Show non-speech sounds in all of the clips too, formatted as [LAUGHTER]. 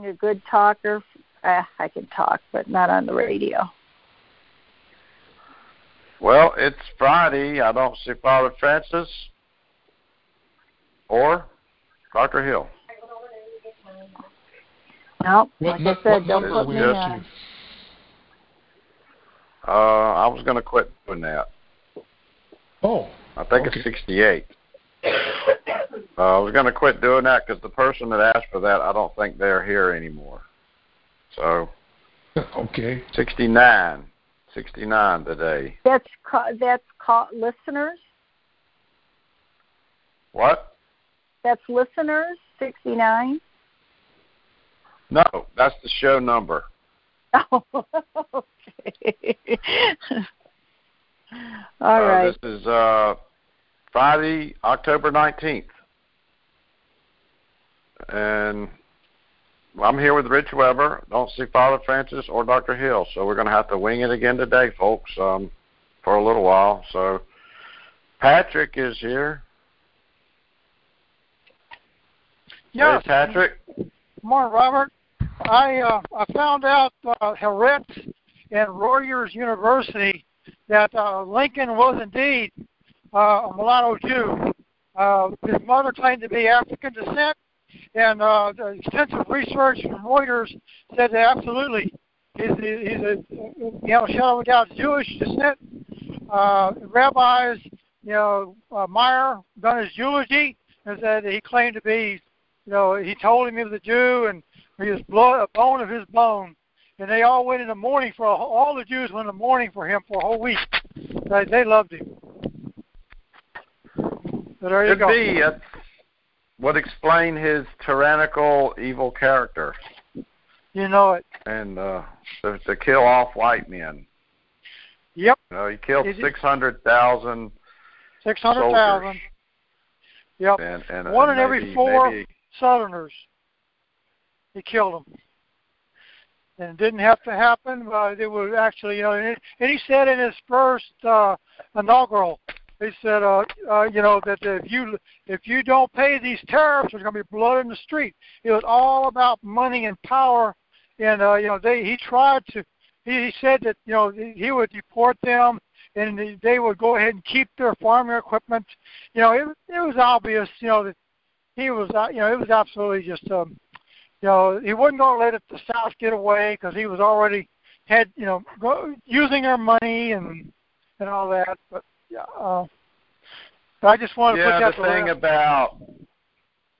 Being a good talker, uh, I can talk, but not on the radio. Well, it's Friday. I don't see Father Francis or Dr. Hill. No, like I said, don't put me on. Uh, I was going to quit doing that. Oh. I think okay. it's 68. Uh, I was going to quit doing that because the person that asked for that, I don't think they're here anymore. So. [LAUGHS] Okay. 69. 69 today. That's ca- that's called listeners. What? That's listeners. 69. No, that's the show number. [LAUGHS] Oh, okay. [LAUGHS] All uh, right. This is uh, Friday, October 19th. And I'm here with Rich Weber. Don't see Father Francis or Dr. Hill, so we're going to have to wing it again today, folks, um, for a little while. So Patrick is here. Yeah. Hey, Patrick. Morning, Robert. I uh, I found out uh, Haaretz and Rutgers University that uh, Lincoln was indeed uh, a mulatto Jew. Uh, his mother claimed to be African descent, and uh, the extensive research from Reuters said that absolutely he's, he's a you know shadow of a doubt Jewish descent. Uh, rabbis, you know, uh, Meyer done his eulogy and said he claimed to be, you know, he told him he was a Jew and he was blood, a bone of his bone. And they all went in the mourning for all the Jews went in the mourning for him for a whole week. They, they loved him. So there you Could go. be. That would explain his tyrannical, evil character. You know it. And uh, to, to kill off white men. Yep. You know, he killed Is 600,000 Six hundred thousand. Yep. And, and, One and in every four maybe Southerners. He killed them. And it didn't have to happen, but it was actually, you know, and, and he said in his first uh, inaugural, he said, uh, uh, you know, that if you if you don't pay these tariffs, there's going to be blood in the street. It was all about money and power, and uh, you know, they he tried to. He, he said that you know he would deport them, and they would go ahead and keep their farming equipment. You know, it it was obvious, you know, that he was, uh, you know, it was absolutely just, um, you know, he wasn't going to let it, the South get away because he was already had, you know, go, using their money and and all that. But yeah, uh, I just yeah, to put that the thing to about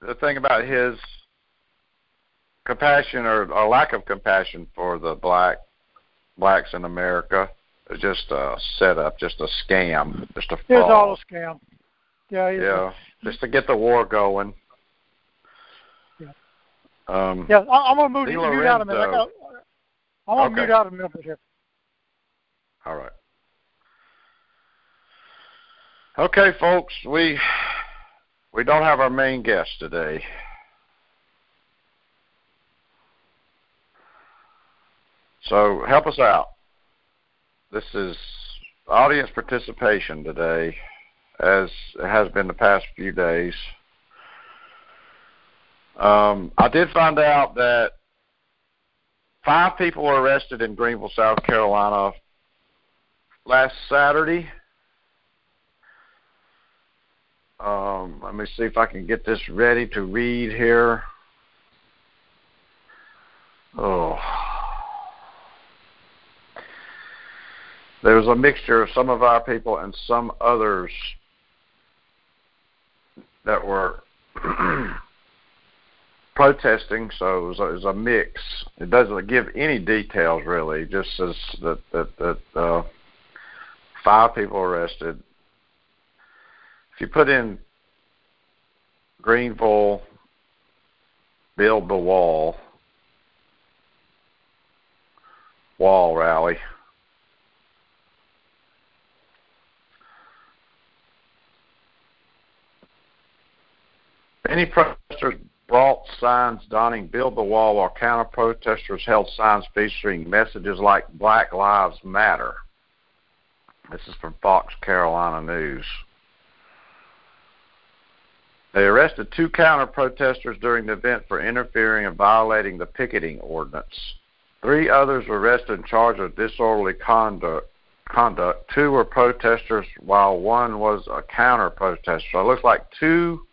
the thing about his compassion or, or lack of compassion for the black blacks in America is just a setup, just a scam, just a fraud. all a scam. Yeah, yeah, just to get the war going. Yeah. Um, yeah. I, I'm gonna move mute out a minute. I got, I'm gonna Okay. mute out a minute here. All right. Okay, folks, we we don't have our main guest today. So help us out. This is audience participation today, as it has been the past few days. Um, I did find out that five people were arrested in Greenville, South Carolina last Saturday. Um, let me see if I can get this ready to read here. Oh. There was a mixture of some of our people and some others that were [CLEARS THROAT] protesting, so it was, a, it was a mix. It doesn't give any details really, just says that that that uh, five people arrested. If you put in Greenville build the wall wall rally. Many protesters brought signs donning Build the Wall while counter protesters held signs featuring messages like Black Lives Matter. This is from Fox Carolina News. They arrested two counter protesters during the event for interfering and violating the picketing ordinance. Three others were arrested and charged with disorderly conduct. Conduct. Two were protesters, while one was a counter protester. So it looks like two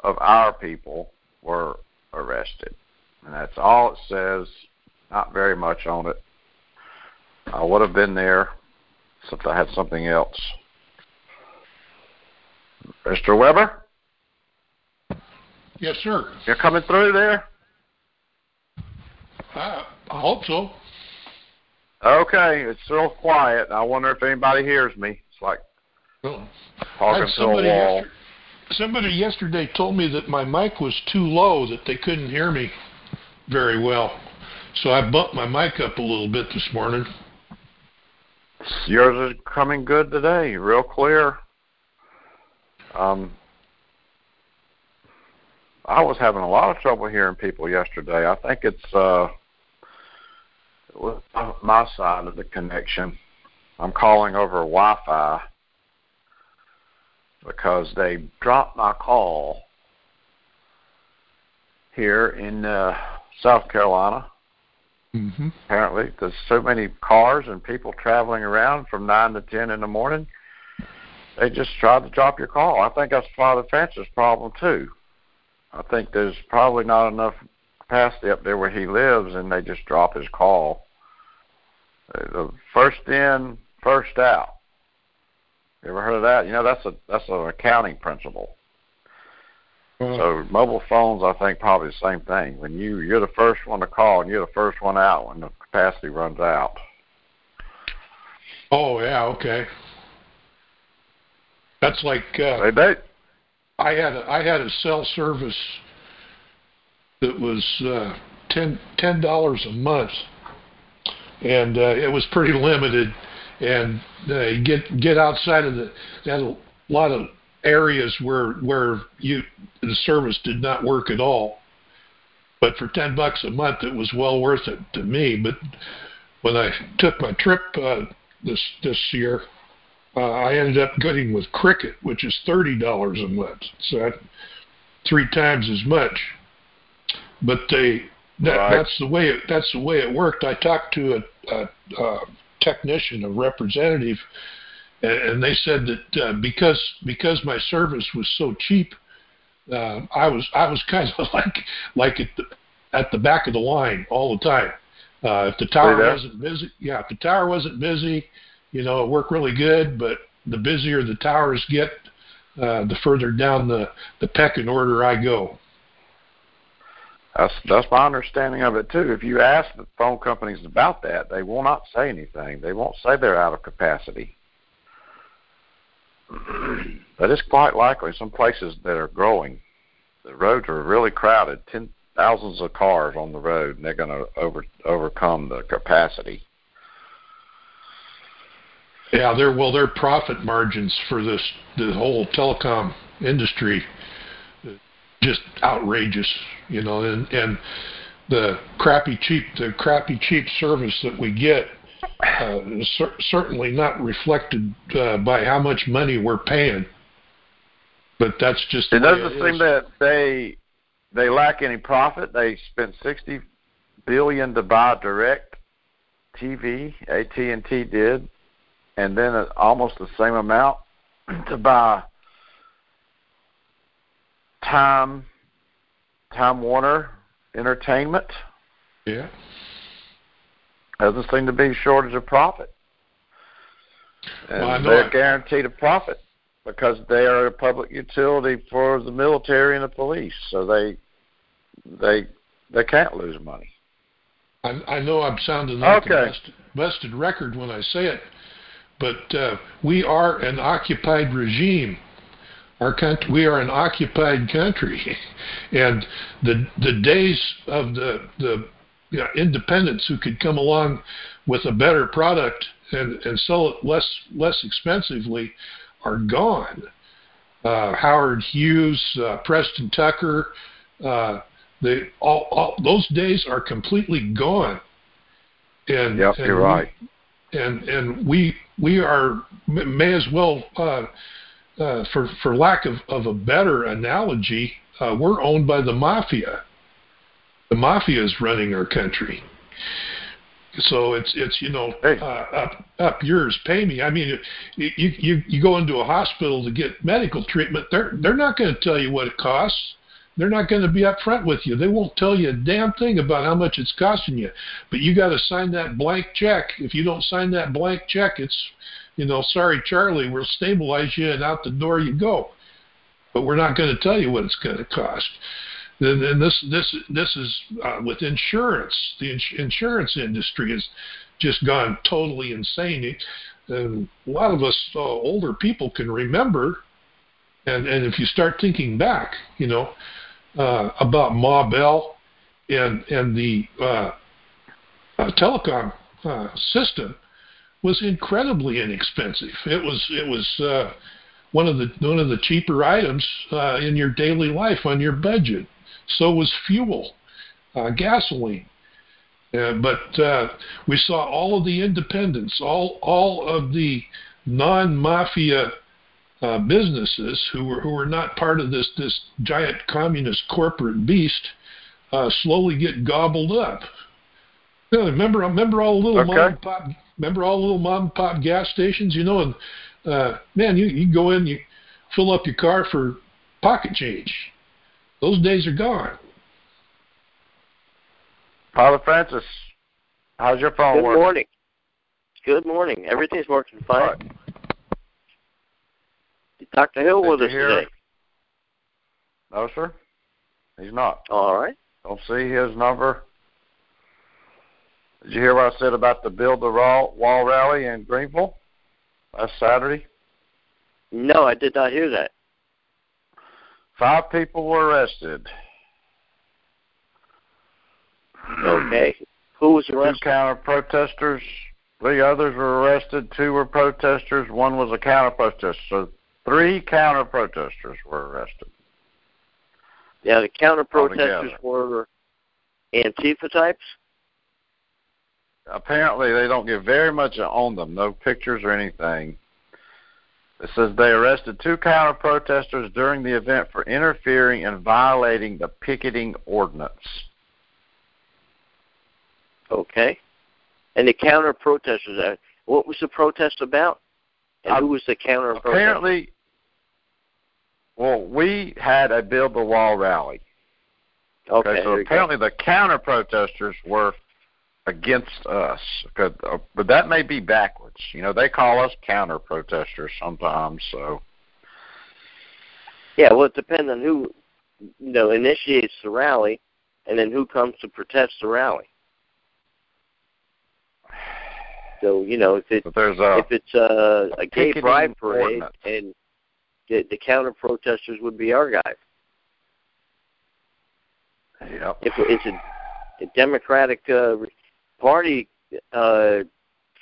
of our people were arrested. And that's all it says. Not very much on it. I would have been there if I had something else. Mr. Weber? Yes, sir. You're coming through there? I, I hope so. Okay, it's real quiet. I wonder if anybody hears me. It's like Well, talking to a somebody, wall. somebody yesterday told me that my mic was too low, that they couldn't hear me very well. So I bumped my mic up a little bit this morning. Yours is coming good today, real clear. Um, I was having a lot of trouble hearing people yesterday. I think it's uh, my side of the connection. I'm calling over Wi-Fi because they dropped my call here in uh, South Carolina Mm-hmm. apparently there's so many cars and people traveling around from nine to ten in the morning they just tried to drop your call i think that's father francis problem too i think there's probably not enough capacity up there where he lives and they just drop his call Uh, the first in first out you ever heard of that you know that's a that's an accounting principle Uh, so mobile phones, I think, probably the same thing. When you you're the first one to call, and you're the first one out when the capacity runs out. oh yeah, okay. That's like uh, They do. I had a, I had a cell service that was uh, ten ten dollars a month, and uh, it was pretty limited. And uh, get get outside of the had a lot of areas where where you the service did not work at all. But for ten bucks a month, it was well worth it to me. But when I took my trip uh, this this year, uh, I ended up getting with Cricket, which is thirty dollars a month, so that, three times as much. But they that, Right. that's the way it, that's the way it worked. I talked to a, a, a technician, a representative, and, and they said that uh, because because my service was so cheap, uh, I was I was kind of [LAUGHS] like like at the at the back of the line all the time. Uh, if the tower wasn't busy, yeah, if the tower wasn't busy, you know, it worked really good. But the busier the towers get, uh, the further down the the pecking order I go. That's that's my understanding of it too. If you ask the phone companies about that, they will not say anything. They won't say they're out of capacity. [CLEARS THROAT] but it's quite likely some places that are growing, the roads are really crowded. Ten thousands of cars on the road, and they're going to over overcome the capacity. Yeah, their well, their profit margins for this the whole telecom industry just outrageous, you know, and and the crappy cheap the crappy cheap service that we get uh, is cer- certainly not reflected uh, by how much money we're paying. But that's just the It doesn't it seem that they they lack any profit. They spent sixty billion to buy direct TV. AT and T did, and then almost the same amount [CLEARS THROAT] to buy Time Time Warner Entertainment. yeah. Doesn't seem to be a shortage of profit. And Well, they're I- guaranteed a profit because they are a public utility for the military and the police. So they they they can't lose money. I, I know I'm sounding like Okay. a busted, busted record when I say it, but uh, we are an occupied regime. Our country, we are an occupied country, [LAUGHS] and the the days of the the you know, independents who could come along with a better product and, and sell it less less expensively are gone. Uh, Howard Hughes, uh, Preston Tucker, uh, they all, all those days are completely gone. And yep, and you're we, right. And and we we are may as well uh, uh, for for lack of, of a better analogy, uh, we're owned by the mafia. The mafia is running our country. So it's it's you know hey. uh, up up yours, pay me. I mean, you you you go into a hospital to get medical treatment. They're they're not going to tell you what it costs. They're not going to be upfront with you. They won't tell you a damn thing about how much it's costing you. But you got to sign that blank check. If you don't sign that blank check, it's you know, sorry, Charlie, we'll stabilize you and out the door you go. But we're not going to tell you what it's going to cost. And this this this is uh, with insurance. The ins- insurance industry has just gone totally insane. And a lot of us uh, older people can remember, and and if you start thinking back, you know, uh, about Ma Bell and and the uh, uh, telecom uh, system was incredibly inexpensive. It was it was uh, one of the one of the cheaper items uh, in your daily life on your budget. So was fuel, uh, gasoline. Uh, but uh, we saw all of the independents, all all of the non-mafia uh, businesses who were who were not part of this this giant communist corporate beast uh, slowly get gobbled up. You know, remember remember all the little Okay. mom and pop remember all the little mom and pop gas stations, you know, and uh, man, you you go in, you fill up your car for pocket change. Those days are gone. Father Francis, how's your phone Good working? Good morning. Good morning. Everything's working All fine. Dr. Hill Did with us today. No, sir. He's not. All right. Don't see his number. Did you hear what I said about the Build the Wall, wall rally in Greenville last Saturday? No, I did not hear that. Five people were arrested. Okay. Who was arrested? Two counter protesters. Three others were arrested. Two were protesters. One was a counter protester. So three counter protesters were arrested. Yeah, the counter protesters were Antifa types. Apparently, they don't get very much on them. No pictures or anything. It says they arrested two counter protesters during the event for interfering and violating the picketing ordinance. Okay. And the counter protesters. uh, What was the protest about? And who was the counter protester? Apparently, well, we had a Build the Wall rally. Okay. so there go. apparently the counter protesters were against us. But, uh, but that may be backwards. You know, they call us counter protesters sometimes. So Yeah, well, it depends on who, you know, initiates the rally, and then who comes to protest the rally. So you know, if it but there's a if it's a, a gay pride parade, ordinance. and the, the counter protesters would be our guys. yep. If it's a, a Democratic uh, Party uh,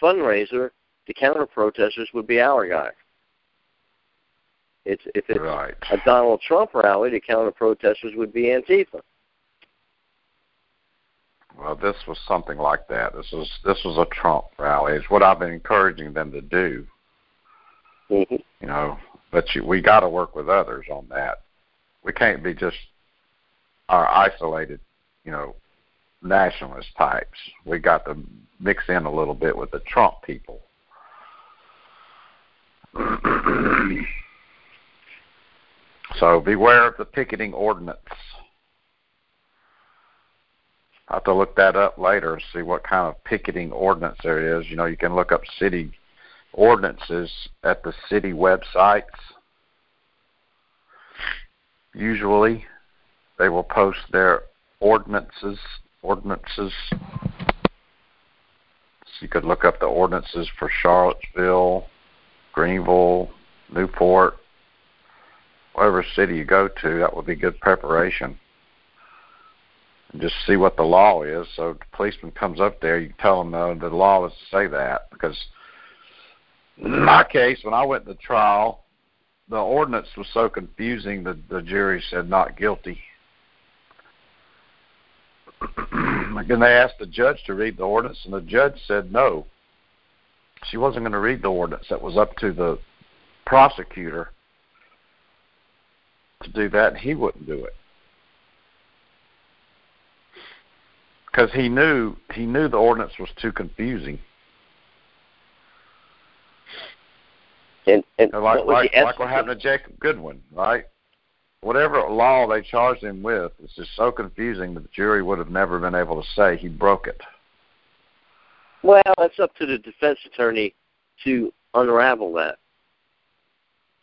fundraiser, the counter protesters would be our guys. It's if it's right. a Donald Trump rally, the counter protesters would be Antifa. Well, this was something like that. This was this was a Trump rally. It's what I've been encouraging them to do. hmm You know, but you, we got to work with others on that. We can't be just our isolated, you know, nationalist types. We got to mix in a little bit with the Trump people. [CLEARS THROAT] so beware of the picketing ordinance. I have to look that up later and see what kind of picketing ordinance there is. You know, you can look up city ordinances at the city websites. Usually, they will post their ordinances. Ordinances. So you could look up the ordinances for Charlottesville, Greenville, Newport. whatever city you go to, that would be good preparation. And just see what the law is. So if the policeman comes up there, you tell him no, the law is to say that because in my case, when I went to trial, the ordinance was so confusing that the jury said not guilty. [CLEARS THROAT] and they asked the judge to read the ordinance, and the judge said no. She wasn't going to read the ordinance. That was up to the prosecutor to do that, and he wouldn't do it because he knew he knew the ordinance was too confusing. And, and like what like, like what happened to Jacob Goodwin, right? Whatever law they charged him with is just so confusing that the jury would have never been able to say he broke it. Well, it's up to the defense attorney to unravel that.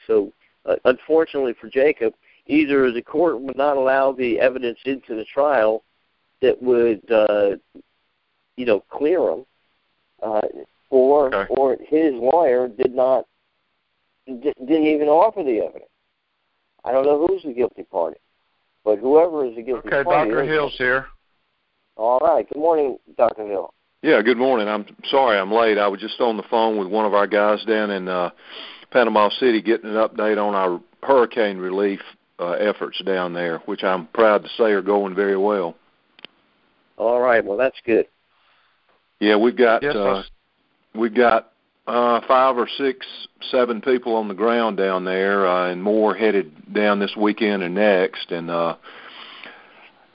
So, uh, unfortunately for Jacob, either the court would not allow the evidence into the trial that would, uh, you know, clear him, uh, or Okay. or his lawyer did not di- didn't even offer the evidence. I don't know who's the guilty party, but whoever is the guilty Okay, party. Okay, Doctor Hill's here. All right. Good morning, Doctor Hill. Yeah, good morning. I'm sorry I'm late. I was just on the phone with one of our guys down in uh, Panama City getting an update on our hurricane relief uh, efforts down there, which I'm proud to say are going very well. All right. Well, that's good. Yeah, we've got Yes, uh, we've got uh, five or six, seven people on the ground down there, uh, and more headed down this weekend and next. And uh,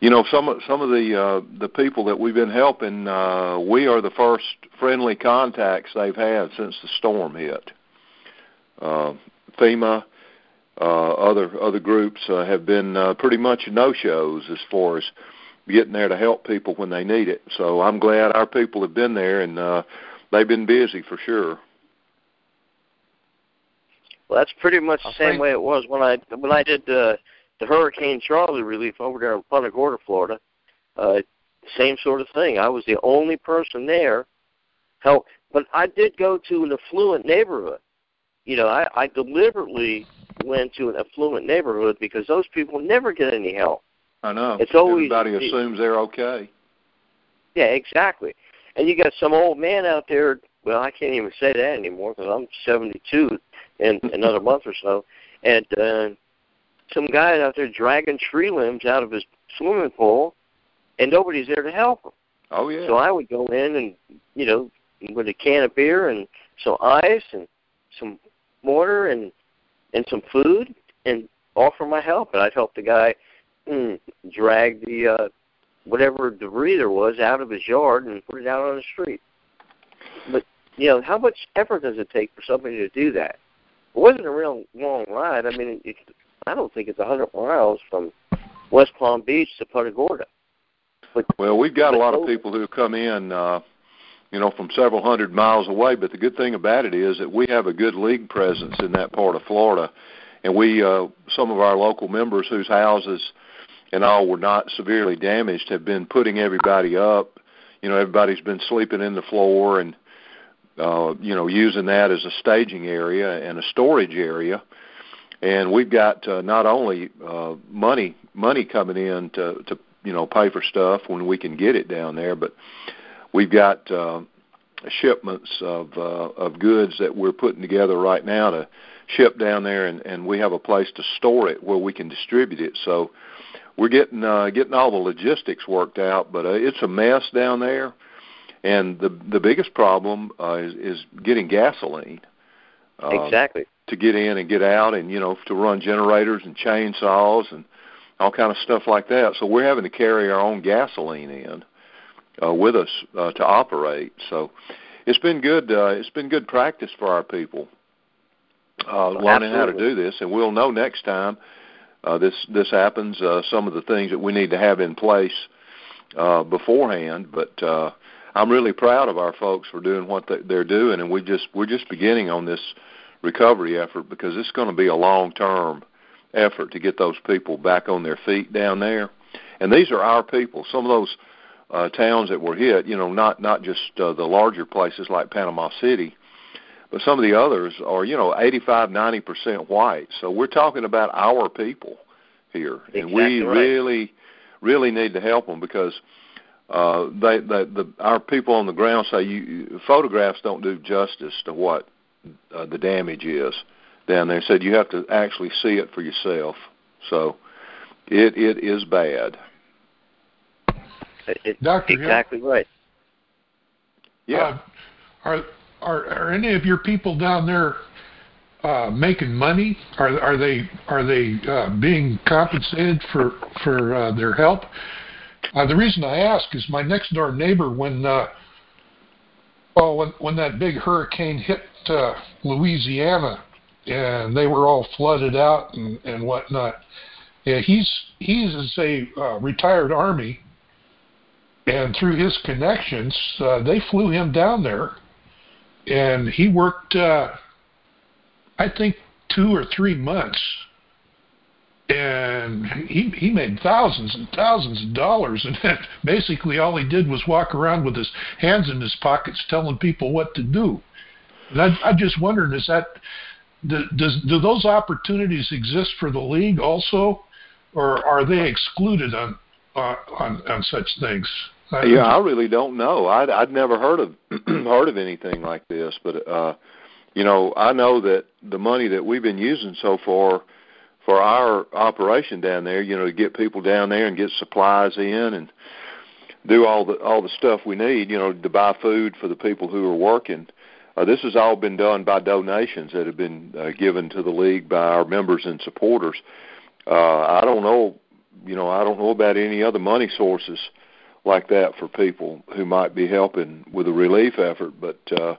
you know, some some of the uh, the people that we've been helping, uh, we are the first friendly contacts they've had since the storm hit. Uh, FEMA, uh, other other groups uh, have been uh, pretty much no shows as far as getting there to help people when they need it. So I'm glad our people have been there and uh, they've been busy for sure. Well, that's pretty much the I same think- way it was when I when I did uh, the Hurricane Charley relief over there in Punta Gorda, Florida. Uh, same sort of thing. I was the only person there. Help, but I did go to an affluent neighborhood. You know, I, I deliberately went to an affluent neighborhood because those people never get any help. I know. It's always- everybody assumes they're okay. Yeah, exactly. And you got some old man out there. Well, I can't even say that anymore because I'm 72 in [LAUGHS] another month or so, and uh, some guy out there dragging tree limbs out of his swimming pool, and nobody's there to help him. Oh yeah. So I would go in and you know with a can of beer and some ice and some water and and some food and offer my help, and I'd help the guy mm, drag the uh, whatever debris there was out of his yard and put it out on the street. But you know, how much effort does it take for somebody to do that? It wasn't a real long ride. I mean, it, I don't think it's a hundred miles from West Palm Beach to Punta Gorda. But Well, we've got a lot of people who come in, uh, you know, from several hundred miles away. But the good thing about it is that we have a good league presence in that part of Florida, and we, uh, some of our local members whose houses and all were not severely damaged, have been putting everybody up. You know, everybody's been sleeping in the floor and, uh, you know, using that as a staging area and a storage area. And we've got uh, not only uh, money money coming in to to you know pay for stuff when we can get it down there, but we've got uh, shipments of uh, of goods that we're putting together right now to ship down there, and, and we have a place to store it where we can distribute it. So we're getting uh, getting all the logistics worked out, but uh, it's a mess down there. And the the biggest problem uh, is, is getting gasoline. Uh, exactly. to get in and get out and you know to run generators and chainsaws and all kind of stuff like that so we're having to carry our own gasoline in uh, with us uh, to operate so it's been good uh, it's been good practice for our people uh, learning how to do this and we'll know next time uh, this this happens uh, some of the things that we need to have in place uh, beforehand but uh, I'm really proud of our folks for doing what they, they're doing and we just we're just beginning on this recovery effort because it's going to be a long term effort to get those people back on their feet down there. And these are our people. Some of those uh, towns that were hit, you know, not not just uh, the larger places like Panama City, but some of the others are you know 85 90 percent white. So we're talking about our people here, and we right. really really need to help them because uh, they, they the our people on the ground say you, you photographs don't do justice to what uh, the damage is down there. Said you have to actually see it for yourself. So it it is bad. It- it- Dr. Hill? exactly right. Yeah. Uh, are are are any of your people down there uh, making money? Are are they are they uh, being compensated for for uh, their help? Uh, the reason I ask is my next door neighbor when uh, well when when that big hurricane hit uh, Louisiana and they were all flooded out and and whatnot. Yeah, he's he's a uh, retired army and through his connections, uh, they flew him down there, and he worked, uh, I think, two or three months, and he he made thousands and thousands of dollars, and [LAUGHS] basically all he did was walk around with his hands in his pockets, telling people what to do. And I, I just wondered, is that do- does do those opportunities exist for the league also, or are they excluded on uh, on on such things? Yeah, I really don't know. I'd I'd never heard of [CLEARS THROAT] heard of anything like this, but uh you know, I know that the money that we've been using so far for our operation down there, you know, to get people down there and get supplies in and do all the all the stuff we need, you know, to buy food for the people who are working. Uh, this has all been done by donations that have been uh, given to the league by our members and supporters. Uh, I don't know, you know, I don't know about any other money sources like that for people who might be helping with a relief effort. But uh,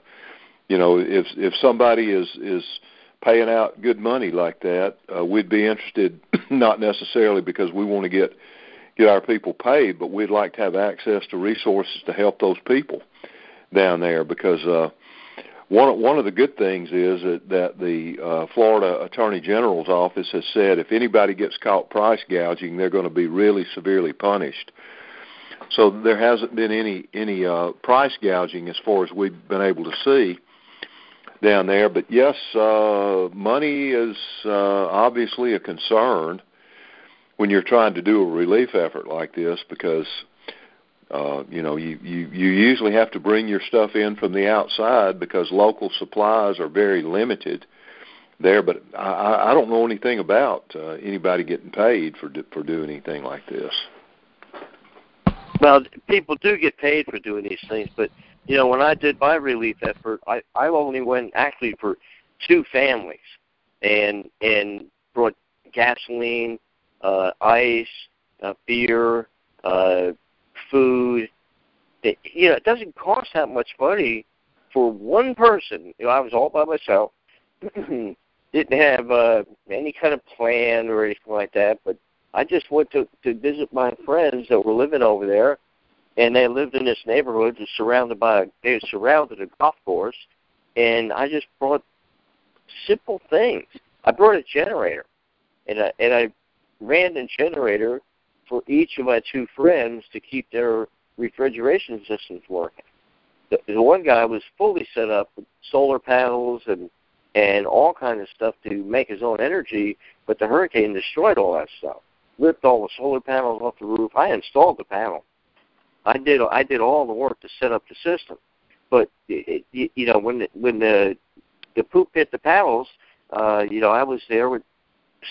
you know, if if somebody is is paying out good money like that, uh, we'd be interested. [CLEARS THROAT] Not necessarily because we want to get get our people paid, but we'd like to have access to resources to help those people down there because. uh one one of the good things is that, that the uh, Florida Attorney General's office has said if anybody gets caught price gouging, they're going to be really severely punished. So there hasn't been any any uh, price gouging as far as we've been able to see down there. But yes, uh, money is uh, obviously a concern when you're trying to do a relief effort like this because uh, you know you, you you usually have to bring your stuff in from the outside because local supplies are very limited there. But I, I don't know anything about uh, anybody getting paid for for doing anything like this. Well, people do get paid for doing these things, but you know, when I did my relief effort, I I only went actually for two families, and and brought gasoline, uh, ice, uh, beer, uh, food. It, you know, it doesn't cost that much money for one person. You know, I was all by myself. [CLEARS THROAT] Didn't have uh, any kind of plan or anything like that, but I just went to to visit my friends that were living over there, and they lived in this neighborhood that's surrounded by they surrounded a golf course, and I just brought simple things. I brought a generator, and I and I ran a generator for each of my two friends to keep their refrigeration systems working. The, the one guy was fully set up with solar panels and and all kind of stuff to make his own energy, but the hurricane destroyed all that stuff ripped all the solar panels off the roof. I installed the panel. I did I did all the work to set up the system. But it, it, you know when the, when the the poop hit the panels, uh, you know I was there with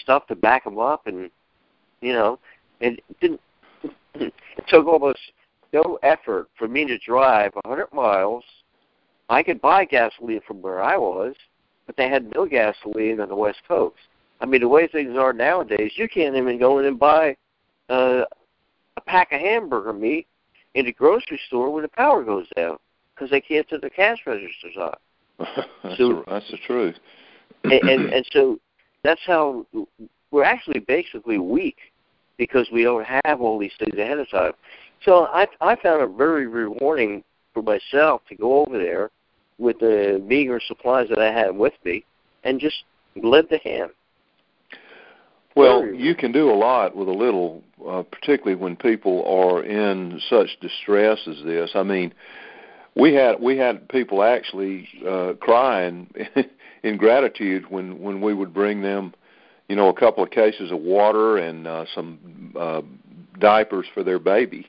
stuff to back them up, and you know it didn't. [CLEARS THROAT] It took almost no effort for me to drive a 100 miles. I could buy gasoline from where I was, but they had no gasoline on the West Coast. I mean, the way things are nowadays, you can't even go in and buy uh, a pack of hamburger meat in the grocery store when the power goes down because they can't turn the cash registers on. [LAUGHS] that's, So- the, that's the truth. and, and and so that's how we're actually basically weak because we don't have all these things ahead of time. So I I found it very rewarding for myself to go over there with the meager supplies that I had with me and just lend a hand. Well, you can do a lot with a little, uh, particularly when people are in such distress as this. I mean, we had we had people actually uh, crying [LAUGHS] in gratitude when when we would bring them, you know, a couple of cases of water and uh, some uh, diapers for their baby.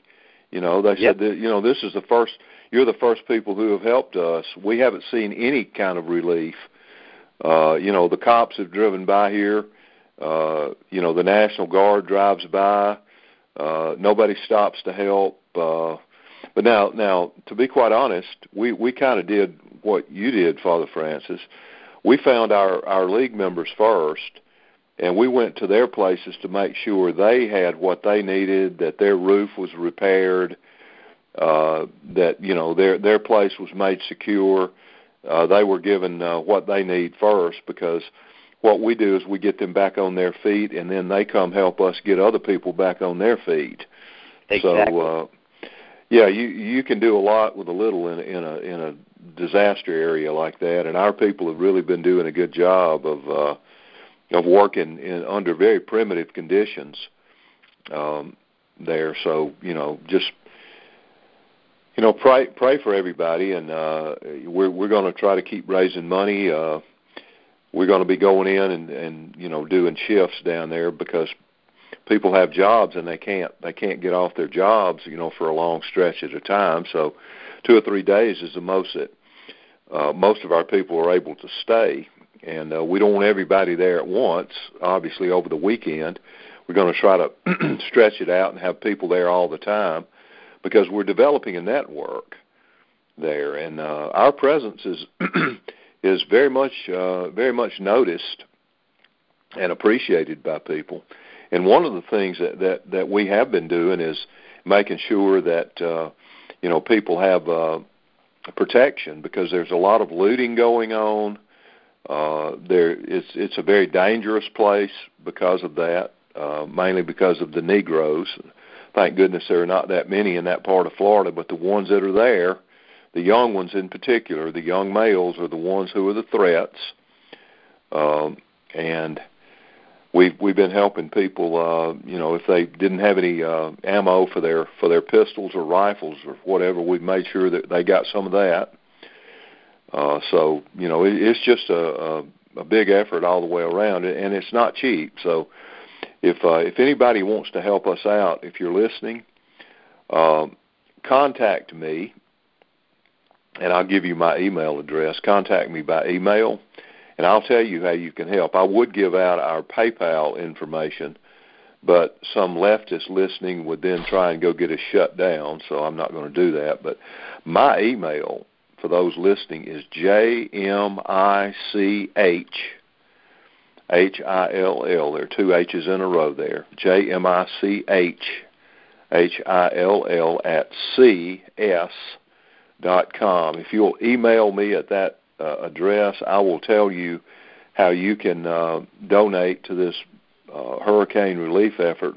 You know, they Yep. said that you know this is the first. You're the first people who have helped us. We haven't seen any kind of relief. Uh, you know, the cops have driven by here. Uh, you know, the National Guard drives by. Uh, nobody stops to help. Uh, but now, now, to be quite honest, we we kind of did what you did, Father Francis. We found our our league members first, and we went to their places to make sure they had what they needed, that their roof was repaired, uh, that you know their their place was made secure. Uh, they were given uh, what they need first because what we do is we get them back on their feet, and then they come help us get other people back on their feet. Exactly. So, uh, yeah, you you can do a lot with a little in in a in a disaster area like that, and our people have really been doing a good job of uh, of working in under very primitive conditions um, there. So you know, just you know, pray pray for everybody, and uh, we're we're going to try to keep raising money. Uh, we're going to be going in and and you know doing shifts down there because people have jobs and they can't they can't get off their jobs you know for a long stretch at a time. So two or three days is the most that uh, most of our people are able to stay, and uh, we don't want everybody there at once. Obviously, over the weekend, we're going to try to [CLEARS THROAT] stretch it out and have people there all the time because we're developing a network there, and uh, our presence is [CLEARS THROAT] is very much uh, very much noticed and appreciated by people. And one of the things that that, that we have been doing is making sure that uh, you know people have uh, protection because there's a lot of looting going on. Uh, there, it's it's a very dangerous place because of that, uh, mainly because of the Negroes. Thank goodness there are not that many in that part of Florida, but the ones that are there, the young ones in particular, the young males are the ones who are the threats. Um, and we've we've been helping people. Uh, you know, if they didn't have any uh, ammo for their for their pistols or rifles or whatever, we've made sure that they got some of that. Uh, so you know, it, it's just a, a a big effort all the way around, and it's not cheap. So if uh, if anybody wants to help us out, if you're listening, um, contact me, and I'll give you my email address. Contact me by email, and I'll tell you how you can help. I would give out our PayPal information, but some leftists listening would then try and go get us shut down, so I'm not going to do that. But my email for those listening is J M I C H H I L L. There are two H's in a row there. J M I C H H I L L at C S dot com. If you'll email me at that uh, address, I will tell you how you can uh, donate to this uh, hurricane relief effort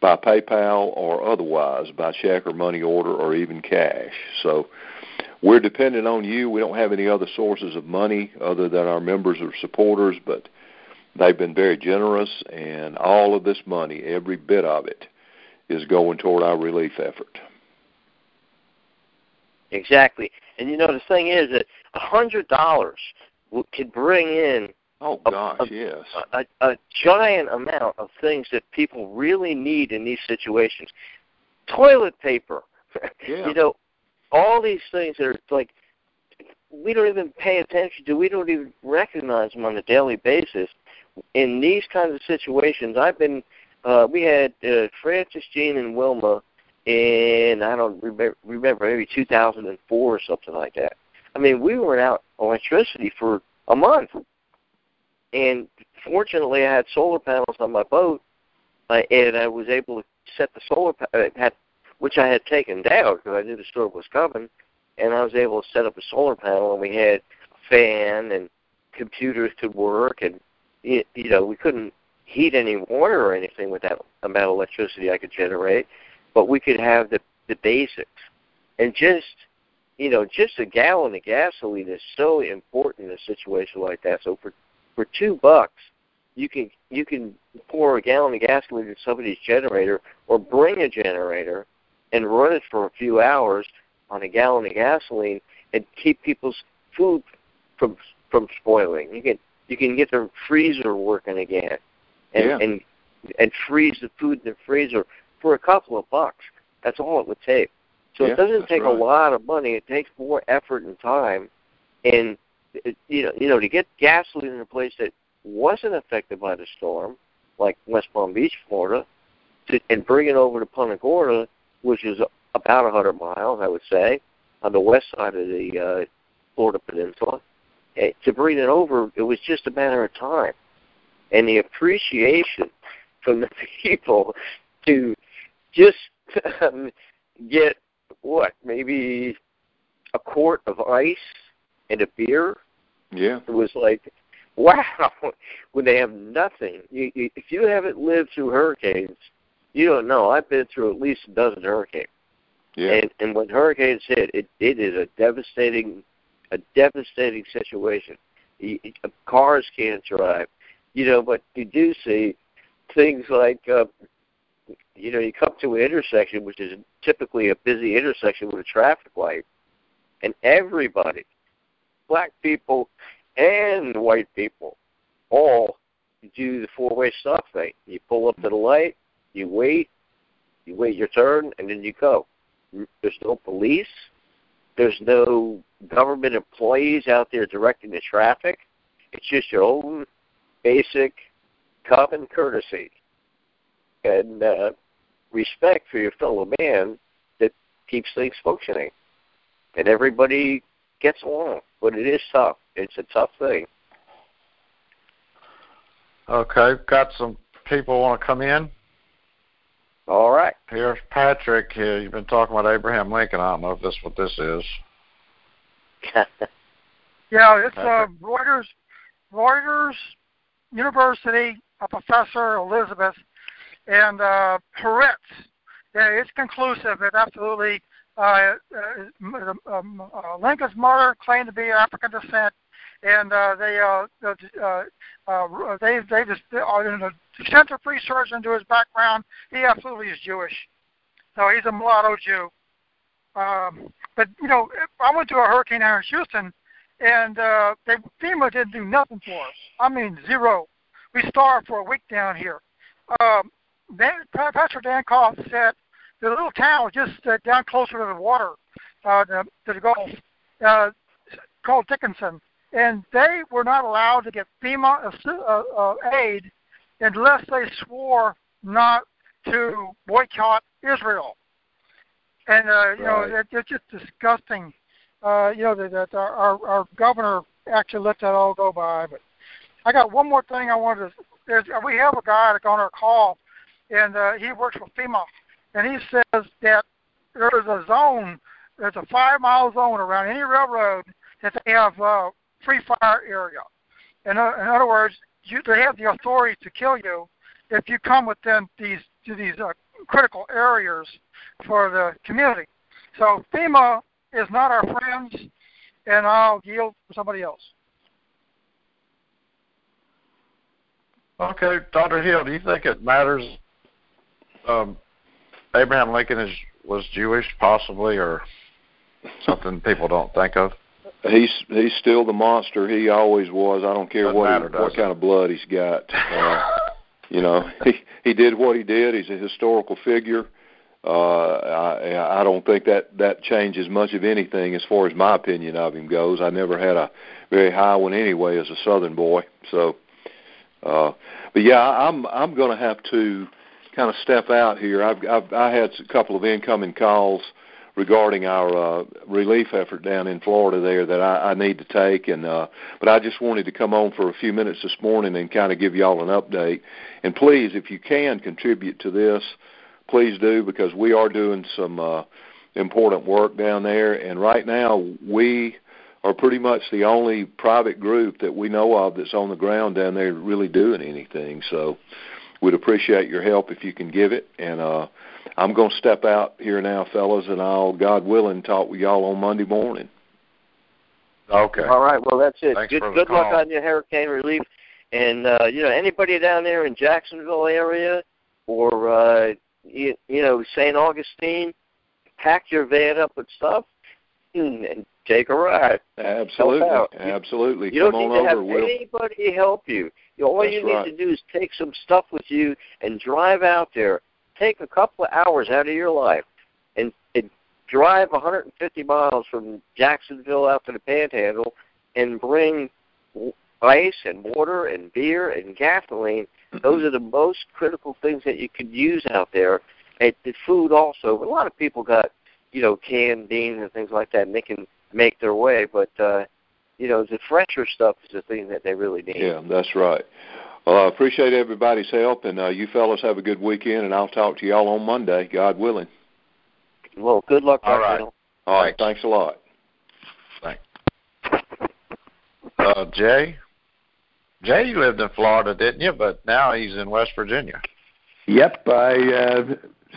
by PayPal or otherwise, by check or money order or even cash. So we're dependent on you. We don't have any other sources of money other than our members or supporters, but they've been very generous, and all of this money, every bit of it, is going toward our relief effort. Exactly. And you know the thing is that a hundred dollars could bring in Oh A- gosh, a- yes. a, a giant amount of things that people really need in these situations. Toilet paper. [LAUGHS] Yeah. you know, all these things that are like we don't even pay attention to. We don't even recognize them on a daily basis. In these kinds of situations, I've been. Uh, we had uh, Frances, Jeanne, and Wilma in I don't remember, remember maybe 2004 or something like that. I mean, we were without electricity for a month, and fortunately, I had solar panels on my boat, uh, and I was able to set the solar uh, had which I had taken down because I knew the storm was coming, and I was able to set up a solar panel, and we had a fan and computers could work, and you you know we couldn't heat any water or anything with that amount of electricity I could generate, but we could have the the basics, and just you know just a gallon of gasoline is so important in a situation like that. So for for two bucks, you can you can pour a gallon of gasoline in somebody's generator or bring a generator and run it for a few hours on a gallon of gasoline and keep people's food from from spoiling. You can you can get their freezer working again, and Yeah. and and freeze the food in the freezer for a couple of bucks. That's all it would take. So Yeah, it doesn't take a lot of money. It takes more effort and time, and you know you know to get gasoline in a place that wasn't affected by the storm, like West Palm Beach, Florida, to, and bring it over to Punta Gorda, which is about a hundred miles, I would say, on the west side of the uh, Florida Peninsula. Eh, To bring it over, it was just a matter of time, and the appreciation from the [LAUGHS] people to just um, [LAUGHS] get what maybe a quart of ice and a beer Yeah. it was like, [LAUGHS] wow, when they have nothing. You, you, if you haven't lived through hurricanes, you don't know. I've been through at least a dozen hurricanes, Yeah. and and when hurricanes hit, it it is a devastating, a devastating situation. You, cars can't drive, you know, but you do see things like, uh, you know, you come to an intersection, which is typically a busy intersection with a traffic light, and everybody, black people and white people all do the four way stop thing. You pull up to the light, you wait, you wait your turn, and then you go. There's no police. There's no government employees out there directing the traffic. It's just your own basic common courtesy and uh, respect for your fellow man that keeps things functioning. And everybody gets along, but it is tough. It's a tough thing. Okay, got some people want to come in. All right. Here's Patrick. Here, you've been talking about Abraham Lincoln. I don't know if this what this is. [LAUGHS] Yeah, it's uh, Rutgers, Rutgers University, a professor Elizabeth, and uh, Hurwitz. Yeah, it's conclusive. It absolutely. Uh, uh, um, uh, Lincoln's mother claimed to be African descent, and uh, they uh, uh, uh, they they just uh, in an extensive research into his background. He absolutely is Jewish, so he's a mulatto Jew. Um, but you know, I went to a hurricane here in Houston, and uh, they FEMA didn't do nothing for us. I mean, zero. We starved for a week down here. Um, Dan, Pastor Dan Koff said the little town just uh, down closer to the water, uh, to, to the Gulf, uh, called Dickinson, and they were not allowed to get FEMA uh, uh, aid unless they swore not to boycott Israel. And uh, you Right. know, it, it's just disgusting. Uh, you know that, that our, our our governor actually let that all go by. But I got one more thing I wanted to. There's, we have a guy that's on our call, and uh, he works for FEMA, and he says that there is a zone, there's a five mile zone around any railroad that they have uh, free fire area. In, o- in other words, you, they have the authority to kill you if you come within these to these uh, critical areas for the community. So FEMA is not our friends, and I'll yield to somebody else. Okay, Dr. Hill, do you think it matters? Um, Abraham Lincoln is was Jewish, possibly, or something people don't think of. He's he's still the monster he always was. I don't care Doesn't what matter, he, what it? kind of blood he's got. [LAUGHS] Uh, you know, he he did what he did. He's a historical figure. Uh, I I don't think that that changes much of anything as far as my opinion of him goes. I never had a very high one anyway as a Southern boy. So, uh, but yeah, I- I'm I'm going to have to kind of step out here. I've, I've I had a couple of incoming calls regarding our uh, relief effort down in Florida there that I, I need to take, and uh, but I just wanted to come on for a few minutes this morning and kind of give y'all an update. And please, if you can contribute to this, please do because we are doing some uh, important work down there, and right now we are pretty much the only private group that we know of that's on the ground down there really doing anything. So we'd appreciate your help if you can give it. And uh, I'm going to step out here now, fellas, and I'll, God willing, talk with y'all on Monday morning. Okay. All right. Well, that's it. Thanks good for the luck call. on your hurricane relief. And uh, you know, anybody down there in Jacksonville area or uh, you, you know St. Augustine, pack your van up with stuff and take a ride. Absolutely, Help out. absolutely. You don't Come need on to over. have We'll anybody help you. All That's you need right. to do is take some stuff with you and drive out there. Take a couple of hours out of your life and, and drive 150 miles from Jacksonville out to the Panhandle and bring ice and water and beer and gasoline. Those are the most critical things that you could use out there. And the food also. A lot of people got you know canned beans and things like that, and they can make their way. But uh, you know the fresher stuff is the thing that they really need. Yeah, that's right. Well, I appreciate everybody's help, and uh, you fellows have a good weekend, and I'll talk to y'all on Monday, God willing. Well, good luck, All Dr. right. Hill. All right, thanks a lot. Thanks. Uh, Jay, Jay, you lived in Florida, didn't you? But now he's in West Virginia. Yep, I uh,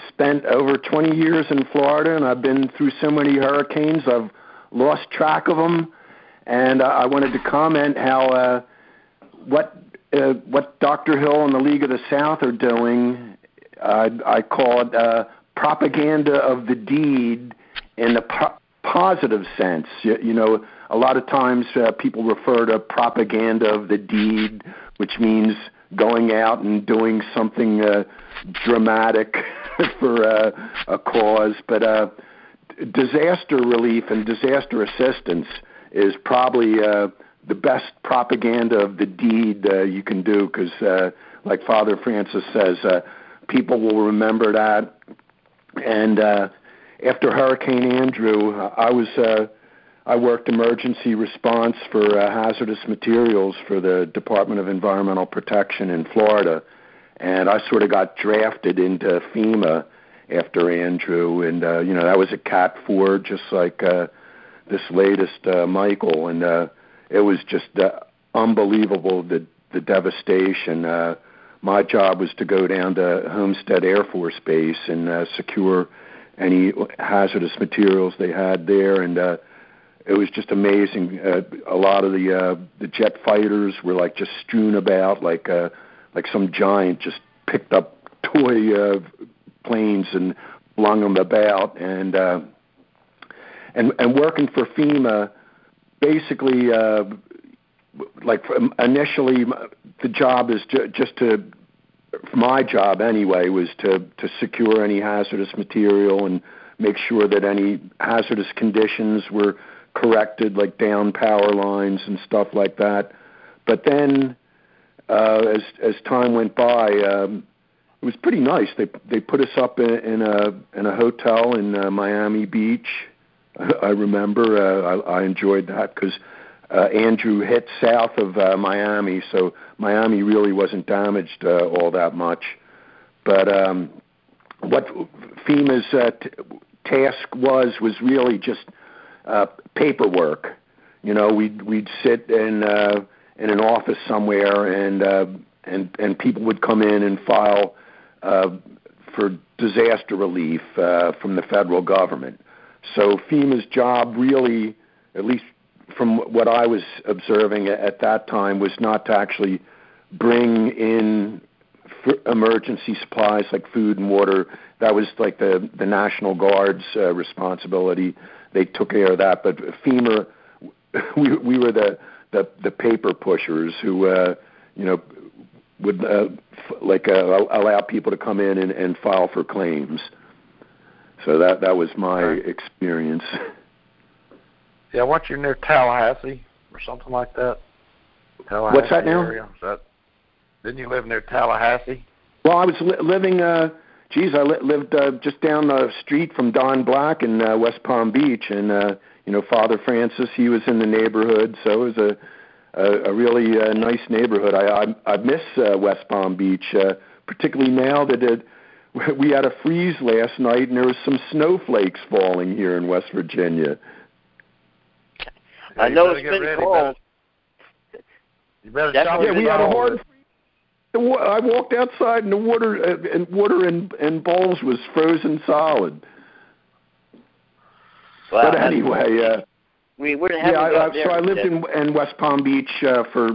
spent over 20 years in Florida, and I've been through so many hurricanes, I've lost track of them. And uh, I wanted to comment how uh, what uh, what Dr. Hill and the League of the South are doing. I I call it uh, propaganda of the deed in the po- positive sense. You, you know, a lot of times uh, people refer to propaganda of the deed, which means going out and doing something uh, dramatic [LAUGHS] for uh, a cause. But uh, disaster relief and disaster assistance is probably uh, the best propaganda of the deed uh, you can do because, uh, like Father Francis says, uh, people will remember that. And uh, after Hurricane Andrew, I was uh, I worked emergency response for uh, hazardous materials for the Department of Environmental Protection in Florida, and I sort of got drafted into FEMA after Andrew, and uh, you know that was a Cat Four, just like uh, this latest uh, Michael, and uh, it was just uh, unbelievable the the devastation. Uh, my job was to go down to Homestead Air Force Base and uh, secure any hazardous materials they had there, and uh, it was just amazing. Uh, a lot of the uh, the jet fighters were like just strewn about, like uh, like some giant just picked up toy uh, planes and flung them about, and uh, and and working for FEMA, basically, uh, like um, initially, the job is ju- just to my job anyway was to to secure any hazardous material and make sure that any hazardous conditions were corrected, like down power lines and stuff like that. But then, uh, as as time went by, um, it was pretty nice. They they put us up in, in a in a hotel in uh, Miami Beach. I remember uh, I, I enjoyed that because uh, Andrew hit south of uh, Miami, so Miami really wasn't damaged uh, all that much. But um, what FEMA's uh, t- task was was really just uh, paperwork. You know, we'd we'd sit in uh, in an office somewhere, and uh, and and people would come in and file uh, for disaster relief uh, from the federal government. So FEMA's job really, at least from what I was observing at that time, was not to actually bring in emergency supplies like food and water. That was like the the National Guard's uh, responsibility. They took care of that, but FEMA, [LAUGHS] we we were the the, the paper pushers who uh, you know would uh, f- like uh, allow people to come in and, and file for claims. So that that was my Right. experience. [LAUGHS] Yeah, weren't you near Tallahassee or something like that? Tallahassee What's that now? Area? Is that, didn't you live near Tallahassee? Well, I was li- living. Uh, geez, I li- lived uh, just down the street from Don Black in uh, West Palm Beach, and uh, you know, Father Francis, he was in the neighborhood, so it was a a, a really uh, nice neighborhood. I I, I miss uh, West Palm Beach, uh, particularly now that it, [LAUGHS] we had a freeze last night, and there was some snowflakes falling here in West Virginia. I know it's been ready, cold. better- You better That's Yeah, we had a hard. The wa- I walked outside, and the water uh, and water in, in bowls was frozen solid. Wow, but anyway, uh, we we haven't yeah, I, I, there so I lived in in West Palm Beach uh, for,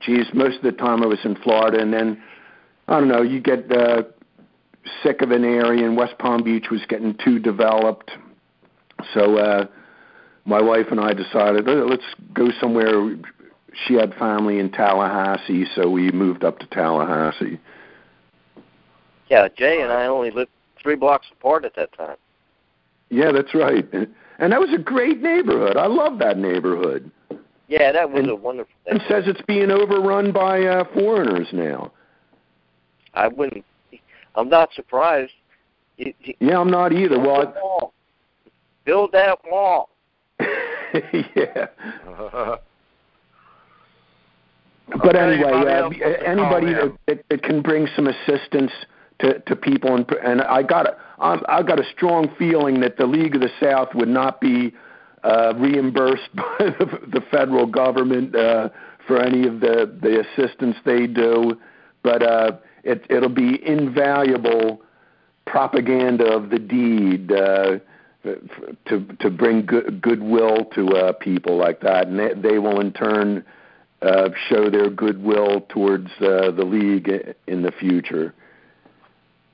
geez, most of the time I was in Florida, and then I don't know, you get uh, sick of an area, and West Palm Beach was getting too developed, so uh, my wife and I decided let's go somewhere. She had family in Tallahassee, so we moved up to Tallahassee. Yeah, Jay and I only lived three blocks apart at that time. Yeah, that's right. And that was a great neighborhood. I love that neighborhood. Yeah, that was And- a wonderful And says it's being overrun by uh, foreigners now. I wouldn't. I'm not surprised. Yeah, I'm not either. build Well, that wall. build that wall. I- [LAUGHS] yeah. But Okay, anyway, anybody uh, else wants to anybody that, that, that can bring some assistance to, to people, and, and I got a, I'm, I got a strong feeling that the League of the South would not be uh, reimbursed [LAUGHS] by the, the federal government uh, for any of the, the assistance they do, but uh, it, it'll be invaluable propaganda of the deed. Uh, to to bring good, goodwill to uh, people like that, and they, they will in turn uh, show their goodwill towards uh, the league in the future.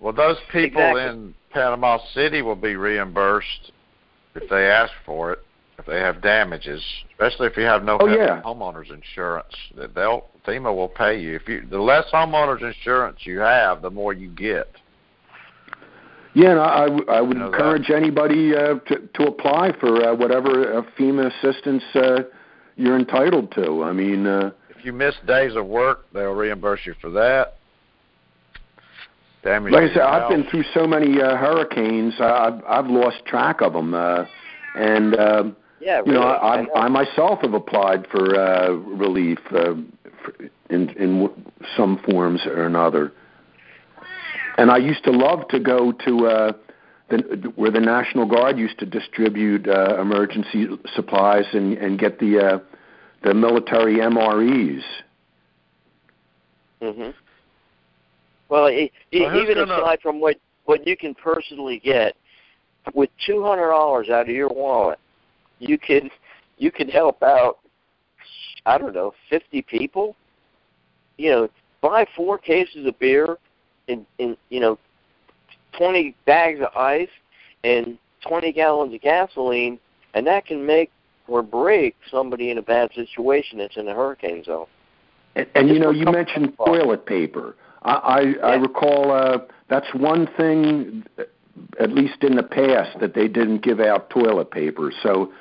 Well, those people Exactly. in Panama City will be reimbursed if they ask for it, if they have damages, especially if you have no Oh, yeah. homeowners insurance. That They'll FEMA will pay you. If you the less homeowners insurance you have, the more you get. Yeah, and I would You know that. encourage anybody uh, to to apply for uh, whatever uh, FEMA assistance uh, you're entitled to. I mean, uh, If you miss days of work, they'll reimburse you for that. Damage like I said, I've been through so many uh, hurricanes, I've I've lost track of them, uh, and. Uh, Yeah, you know, I, know. I, I myself have applied for uh, relief uh, for- in in w- some forms or another. And I used to love to go to uh, the, where the National Guard used to distribute uh, emergency supplies and, and get the uh, the military MREs. hmm Well, e- e- Well, even gonna- aside from what what you can personally get, with two hundred dollars out of your wallet, you could you could help out. I don't know, fifty people. You know, buy four cases of beer, and and you know, twenty bags of ice, and twenty gallons of gasoline, and that can make or break somebody in a bad situation that's in a hurricane zone. And, and you know, you mentioned toilet paper. I I, I recall uh, that's one thing, at least in the past, that they didn't give out toilet paper. So,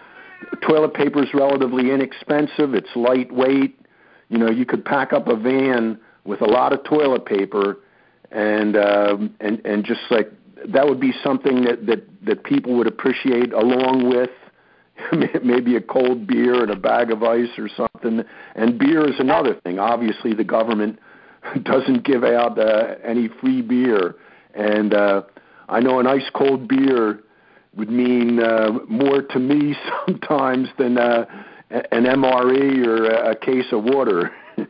toilet paper is relatively inexpensive. It's lightweight. You know, you could pack up a van with a lot of toilet paper, and um, and and just like that would be something that that that people would appreciate, along with [LAUGHS] maybe a cold beer and a bag of ice or something. And beer is another thing. Obviously, the government [LAUGHS] doesn't give out uh, any free beer, and uh, I know an ice cold beer would mean uh, more to me [LAUGHS] sometimes than uh, an MRE or a, case of water. [LAUGHS]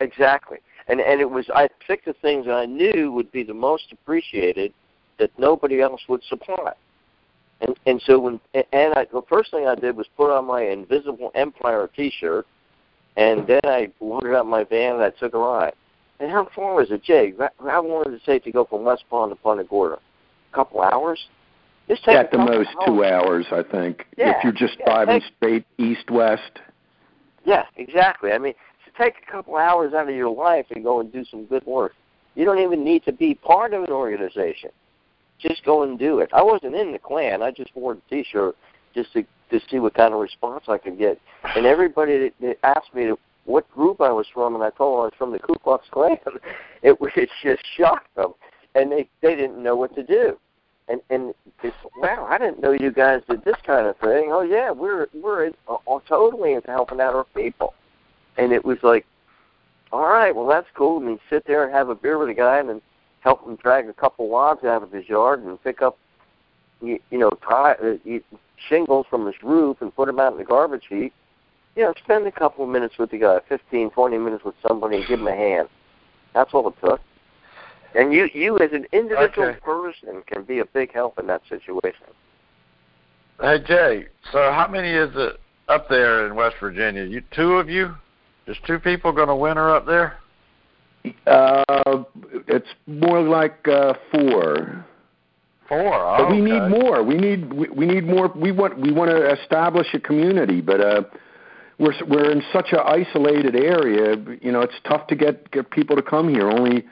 Exactly. And and it was I picked the things I knew would be the most appreciated that nobody else would supply. And and so when and I the first thing I did was put on my Invisible Empire T-shirt, and then I loaded up my van and I took a ride. And how far was it, Jay? How long does it take to go from West Palm to Punta Gorda? A couple hours? At the most, two hours, I think. Yeah, if you're just yeah, driving take- straight east-west. Yeah, exactly. I mean, take a couple hours out of your life and go and do some good work. You don't even need to be part of an organization. Just go and do it. I wasn't in the Klan. I just wore the T-shirt just to to see what kind of response I could get. And everybody that, that asked me to, what group I was from, and I told them I was from the Ku Klux Klan. [LAUGHS] It was it just shocked them, and they they didn't know what to do. And and it's wow, I didn't know you guys did this kind of thing. Oh yeah, we're we're uh, totally into helping out our people. And it was like, all right, well that's cool. And you sit there and have a beer with a guy, and then help him drag a couple logs out of his yard and pick up, you, you know, tie, uh, shingles from his roof and put them out in the garbage heap. You know, spend a couple of minutes with the guy, fifteen, twenty minutes with somebody, and give him a hand. That's all it took. And you, you as an individual Okay. person, can be a big help in that situation. Hey Jay, so how many is it up there in West Virginia? You two of you? Just two people going to winter up there? Uh, it's more like uh, four. Four. Oh, but we okay. need more. We need we, we need more. We want we want to establish a community, but uh, we're we're in such an isolated area. You know, it's tough to get get people to come here. Only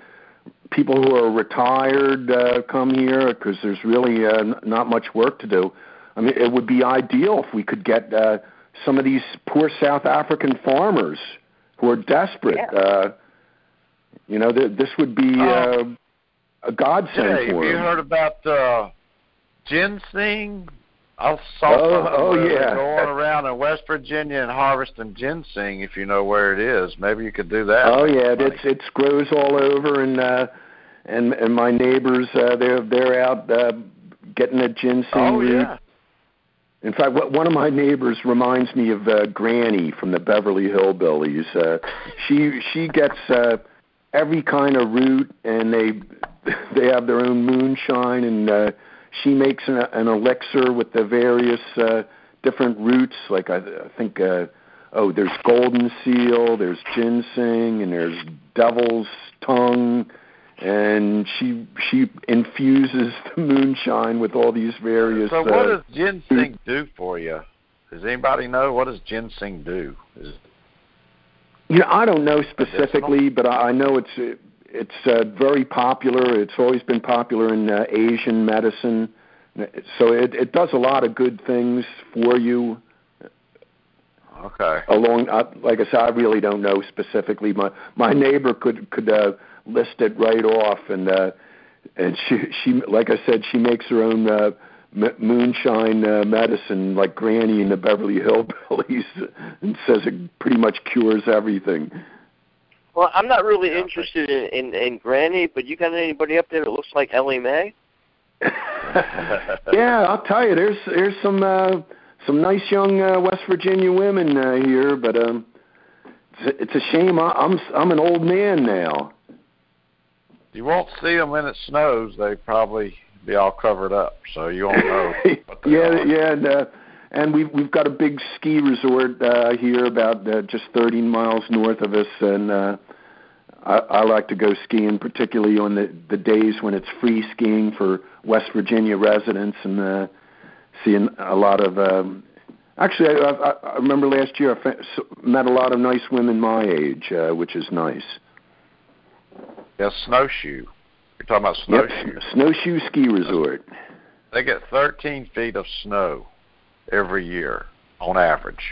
people who are retired uh, come here because there's really uh, n- not much work to do. I mean, it would be ideal if we could get uh, some of these poor South African farmers who are desperate. Yeah. Uh, you know, th- this would be Oh. uh, a godsend Jay, have for you heard about uh, ginseng? I saw Oh, oh, yeah. going around in West Virginia and harvesting ginseng. If you know where it is, maybe you could do that. Oh yeah, it's it's grows all over, and uh, and and my neighbors uh, they're they're out uh, getting a ginseng Oh root. yeah. In fact, one of my neighbors reminds me of uh, Granny from the Beverly Hillbillies. Uh, she she gets uh, every kind of root, and they [LAUGHS] they have their own moonshine, and uh, she makes an, an elixir with the various uh, different roots. Like I, I think, uh, oh, there's golden seal, there's ginseng, and there's devil's tongue. And she she infuses [LAUGHS] the moonshine with all these various. So what uh, does ginseng do for you? Does anybody know what does ginseng do? Is You know, I don't know specifically, but I I know it's it's uh, very popular. It's always been popular in uh, Asian medicine. So it it does a lot of good things for you. okay. Along, uh, like I said, I really don't know specifically. My my neighbor could could uh, list it right off, and uh, and she she like I said, she makes her own. Uh, m- moonshine uh, medicine like Granny in the Beverly Hillbillies [LAUGHS] and says it pretty much cures everything. Well, I'm not really Yeah, interested in, in in Granny, but you got anybody up there that looks like Ellie Mae? [LAUGHS] yeah, I'll tell you, there's there's some uh, some nice young uh, West Virginia women uh, here, but um, it's, a- it's a shame. I, I'm I'm an old man now. You won't see them when it snows. They probably be all covered up, so you won't know. [LAUGHS] Yeah, are. yeah, and, uh, and we've we've got a big ski resort uh, here, about uh, just 30 miles north of us, and uh, I, I like to go skiing, particularly on the the days when it's free skiing for West Virginia residents, and uh, seeing a lot of. Um, actually, I, I, I remember last year I met a lot of nice women my age, uh, which is nice. Yeah, snowshoe. You're talking about snowshoe. Yep, snowshoe. snowshoe ski resort. They get 13 feet of snow every year on average.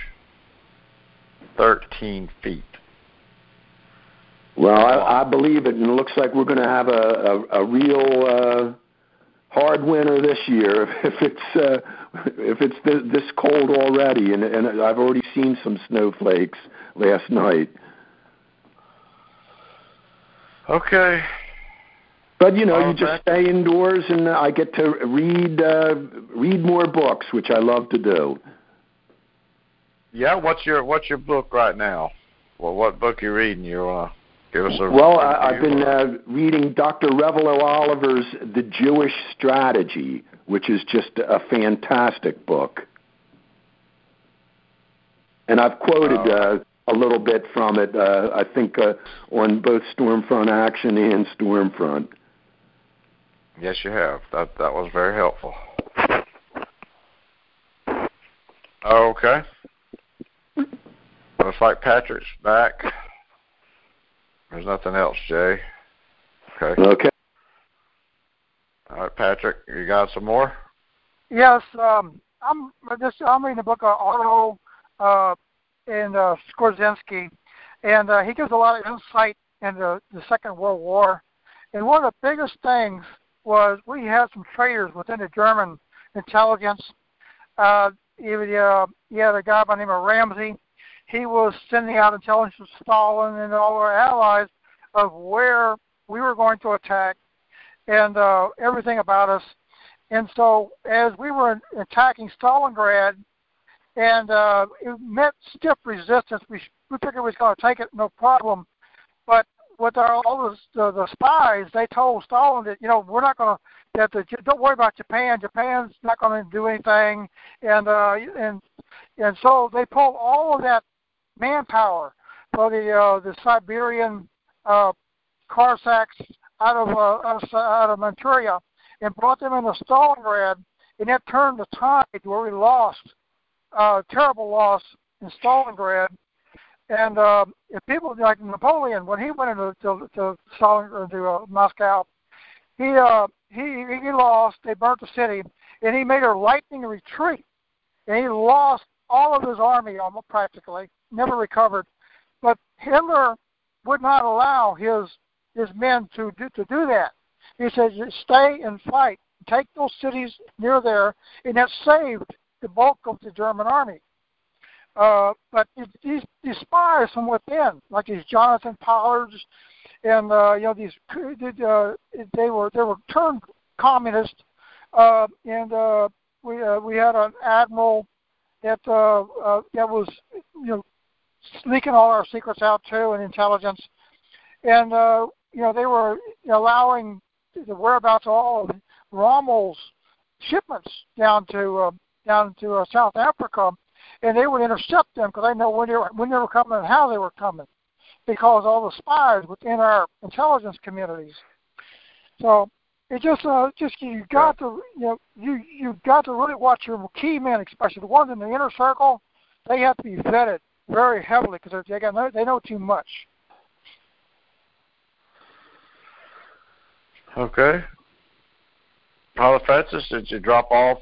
13 feet. Well, I, I believe it, and it looks like we're going to have a, a, a real uh, hard winter this year [LAUGHS] if it's uh, if it's th- this cold already. And, and I've already seen some snowflakes last night. Okay. But you know, Oh, you just that- stay indoors, and I get to read uh, read more books, which I love to do. Yeah, what's your what's your book right now? Well, what book you reading? You wanna give us a Well, I, I've been uh, reading Dr. Revilo Oliver's The Jewish Strategy, which is just a fantastic book. And I've quoted Oh. uh, a little bit from it, uh, I think, uh, on both Stormfront Action and Stormfront. Yes, you have. That that was very helpful. Okay. Looks like Patrick's back. There's nothing else, Jay. Okay. Okay. All right, Patrick, you got some more? Yes, um, I'm just I'm reading a book of Otto uh, and uh, Skorzynski, and uh, he gives a lot of insight into the Second World War. And one of the biggest things was we had some traitors within the German intelligence. Uh, you, uh, you had a guy by the name of Ramsey. He was sending out intelligence to Stalin and all our allies of where we were going to attack and uh, everything about us. And so, as we were attacking Stalingrad, and uh, it met stiff resistance, we we figured we was going to take it no problem. But with our, all the, the the spies, they told Stalin that you know we're not going to that the, don't worry about Japan. Japan's not going to do anything, and uh, and and so they pulled all of that manpower for the uh, the Siberian uh, Cossacks out of uh, out of, Manchuria, and brought them into Stalingrad, and that turned the tide where we lost, uh, terrible loss in Stalingrad. And uh, if people like Napoleon, when he went into to, to Stalingrad to uh, Moscow, he uh, he he lost. They burnt the city, and he made a lightning retreat, and he lost all of his army almost practically, never recovered. But Hitler would not allow his his men to do, to do that. He said, "Stay and fight. Take those cities near there," and that saved the bulk of the German army. Uh, but these these spies from within, like these Jonathan Pollards, and uh, you know these uh, they were they were turned communist, uh, and uh, we uh, we had an admiral that uh, uh, that was you know leaking all our secrets out too and intelligence, and uh, you know they were allowing the whereabouts of all of Rommel's shipments down to uh, down to uh, South Africa, and they would intercept them because they know when they were when they were coming and how they were coming, because all the spies within our intelligence communities. So it just uh just you got to you know you you got to really watch your key men, especially the ones in the inner circle. They have to be vetted very heavily because they got they know too much. Okay. Father Francis, did you drop off?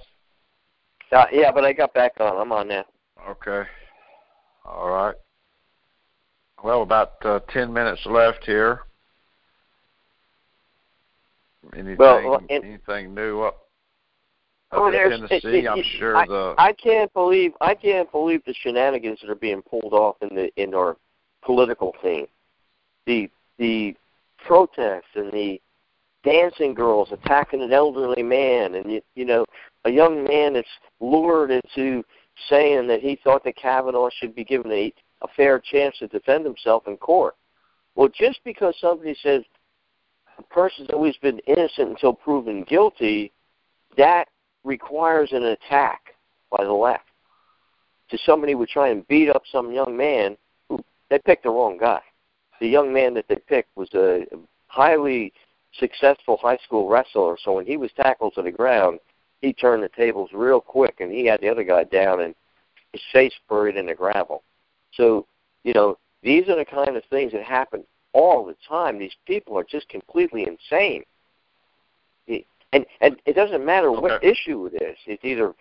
Uh, yeah, but I got back on. I'm on now. Okay. All right. Well, about uh, ten minutes left here. Anything, well, and, anything new up, up oh, in Tennessee? It, it, I'm sure I, the. I can't believe I can't believe the shenanigans that are being pulled off in the in our political scene. The the protests and the dancing girls attacking an elderly man, and you, you know a young man that's lured into saying that he thought that Kavanaugh should be given a, a fair chance to defend himself in court. Well, just because somebody says a person's always been innocent until proven guilty, that requires an attack by the left. To somebody who would try and beat up some young man who they picked the wrong guy. The young man that they picked was a highly successful high school wrestler, so when he was tackled to the ground, he turned the tables real quick and he had the other guy down and his face buried in the gravel. So, you know, these are the kind of things that happen all the time. These people are just completely insane. And and it doesn't matter okay. what issue it is. It's either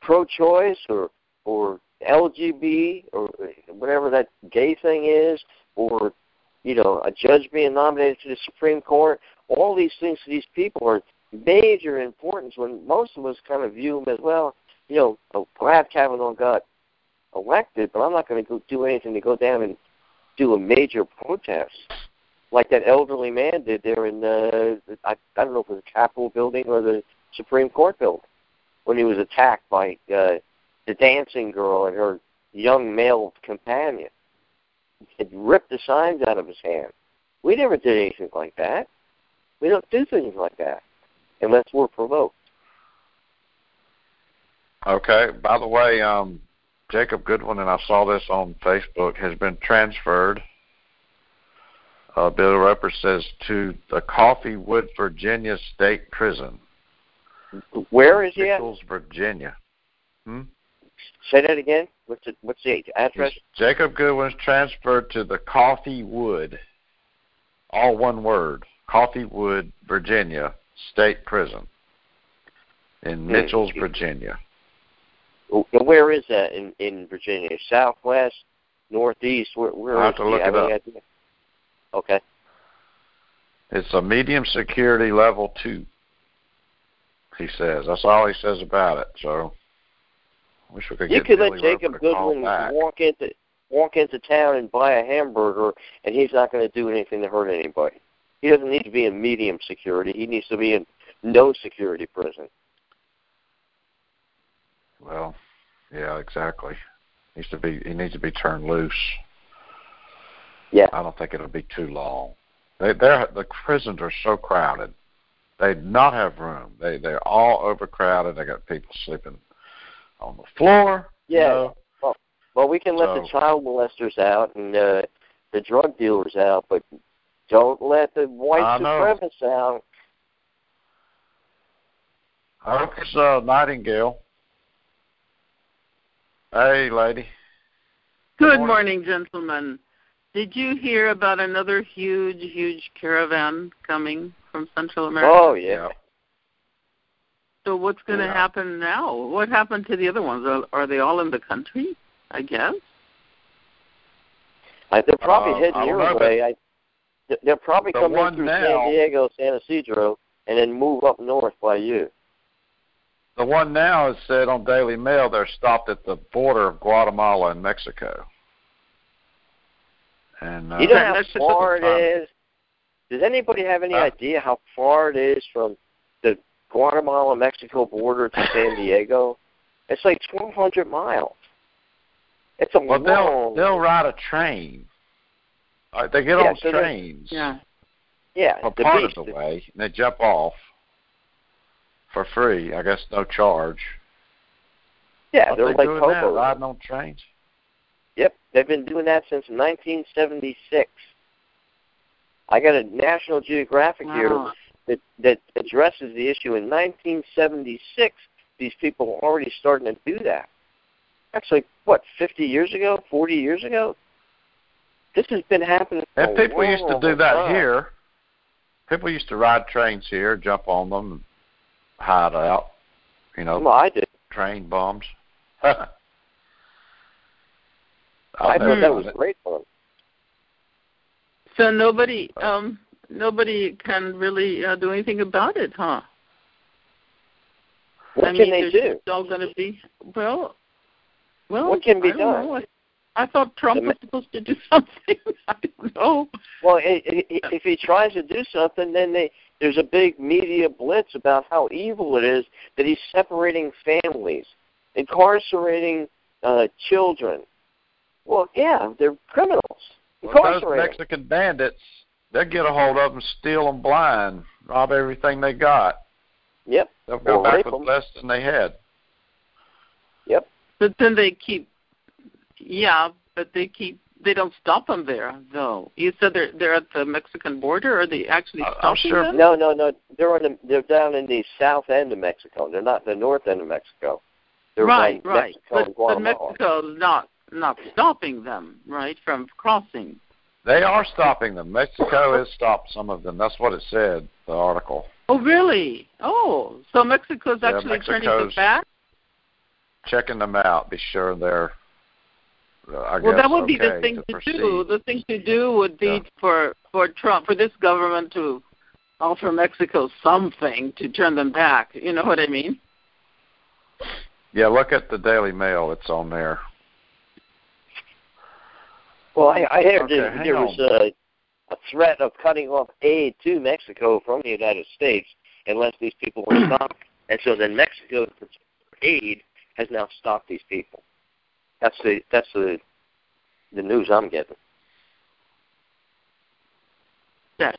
pro-choice or or LGB or whatever that gay thing is, or you know a judge being nominated to the Supreme Court. All these things to these people are major importance when most of us kind of view them as well. You know, oh, glad Kavanaugh got elected, but I'm not going to go do anything to go down and do a major protest like that elderly man did there in the I, I don't know if it was the Capitol building or the Supreme Court building when he was attacked by uh, the dancing girl and her young male companion. He ripped the signs out of his hand. We never did anything like that. We don't do things like that unless we're provoked. Okay. By the way, um, Jacob Goodwin, and I saw this on Facebook, has been transferred uh, Bill Roper says to the Coffeewood, Virginia State Prison. Where is he? Nichols, Virginia. Hmm? Say that again. What's the what's the address? Jacob Goodwin's transferred to the Coffeewood, all one word, Coffeewood, Virginia State Prison in hmm. Mitchells, Virginia. Where is that in in Virginia? Southwest, northeast? Where where I have to look it up. Idea? Okay. It's a medium security level two. He says that's all he says about it. So, wish we could you could Billy let Jacob Goodwin walk into walk into town and buy a hamburger, and he's not going to do anything to hurt anybody. He doesn't need to be in medium security. He needs to be in no security prison. Well, yeah, exactly. He needs to be. He needs to be turned loose. Yeah. I don't think it'll be too long. They they're the prisons are so crowded. They not have room. They they're all overcrowded. They got people sleeping on the floor. Yeah. You know? Well, well, we can let so, the child molesters out and uh, the drug dealers out, but don't let the white supremacists out. I hope it's uh, Nightingale. Hey, lady. Good morning, gentlemen. Did you hear about another huge, huge caravan coming from Central America? Oh yeah. So what's going to Yeah. happen now? What happened to the other ones? Are, are they all in the country? I guess. I, they're probably Uh, heading your way. I, th- they'll probably the come in through now- San Diego, San Ysidro, and then move up north by you. The one now is said on Daily Mail they're stopped at the border of Guatemala and Mexico. And uh, you know Okay, how let's far it is? Does anybody have any Huh? idea how far it is from the Guatemala Mexico border to San [LAUGHS] Diego? It's like twelve hundred miles. It's a well, they'll they'll ride a train. Uh, they get Yeah, on so trains Yeah. yeah, for part beach. of the way, and they jump off for free. I guess no charge. Yeah, Aren't they're they like doing that, riding on trains. Yep, they've been doing that since 1976. I got a National Geographic here that that addresses the issue. In 1976, these people were already starting to do that. That's like what 50 years ago, 40 years ago. This has been happening. For And a people used to do that time. here. People used to ride trains here, jump on them, and hide out. You know, Well, I did. train bombs. [LAUGHS] I I've thought that was it. great fun. So nobody, um, nobody can really uh, do anything about it, huh? What I can mean, they do? just all going to be well. Well, What can be I don't done? Know. I, I thought Trump was supposed to do [LAUGHS] something. I don't know. Well, i i if he tries to do something, then they there's a big media blitz about how evil it is that he's separating families, incarcerating uh, children. Well, yeah, they're criminals. Well, those Incarcerate 'em. Mexican bandits, they'll get a hold of them, steal them blind, rob everything they got. Yep. They'll go Or back with with 'em. less than they had. Yep. But then they keep, yeah, but they keep. They don't stop them there, though. You said they're they're at the Mexican border. Are they actually I- I'm stopping sure- them? No, no, no. They're on the, they're down in the south end of Mexico. They're not the north end of Mexico. They're right, right. Mexico But, and but Guatemala. Mexico is not not stopping them, right, from crossing. They are stopping them. Mexico has stopped some of them. That's what it said, the article. Oh, really? Oh, so Mexico's Yeah, actually turning them Mexico's- back. Checking them out, be sure they're. I Well, guess, that would be the thing to, to, do. The thing to do would be Yeah. for for Trump, for this government to offer Mexico something to turn them back. You know what I mean? Yeah, look at the Daily Mail. It's on there. Well, I, I heard Okay, there, there was a, a threat of cutting off aid to Mexico from the United States unless these people were stopped. And so then Mexico, aid, has now stopped these people. That's the that's the the news I'm getting. Yeah.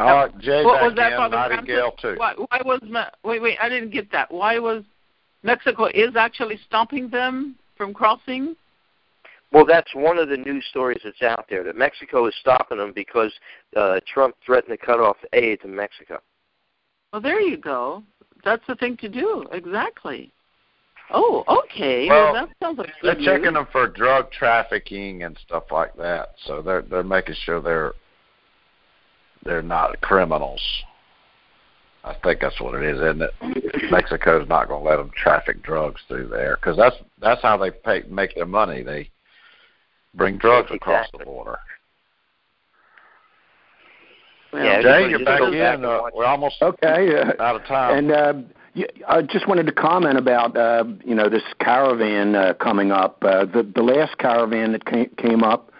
All right, Jay What was that, in, Father Nightingale too. Why, why was wait wait? I didn't get that. Why was Mexico is actually stopping them from crossing? Well, that's one of the news stories that's out there that Mexico is stopping them because uh, Trump threatened to cut off aid to Mexico. Well, there you go. That's the thing to do. Exactly. Oh, okay. Well, Well, that sounds like They're good checking news. them for drug trafficking and stuff like that. So they're they're making sure they're they're not criminals. I think that's what it is, isn't it? Mexico's not going to let them traffic drugs through there because that's that's how they pay make their money. They bring drugs across the border. Well, Yeah, Jay, you're back goes back in. Uh, we're almost Okay. Uh, out of time. And uh, y- I just wanted to comment about uh, you know this caravan uh, coming up. Uh, the the last caravan that came, came up,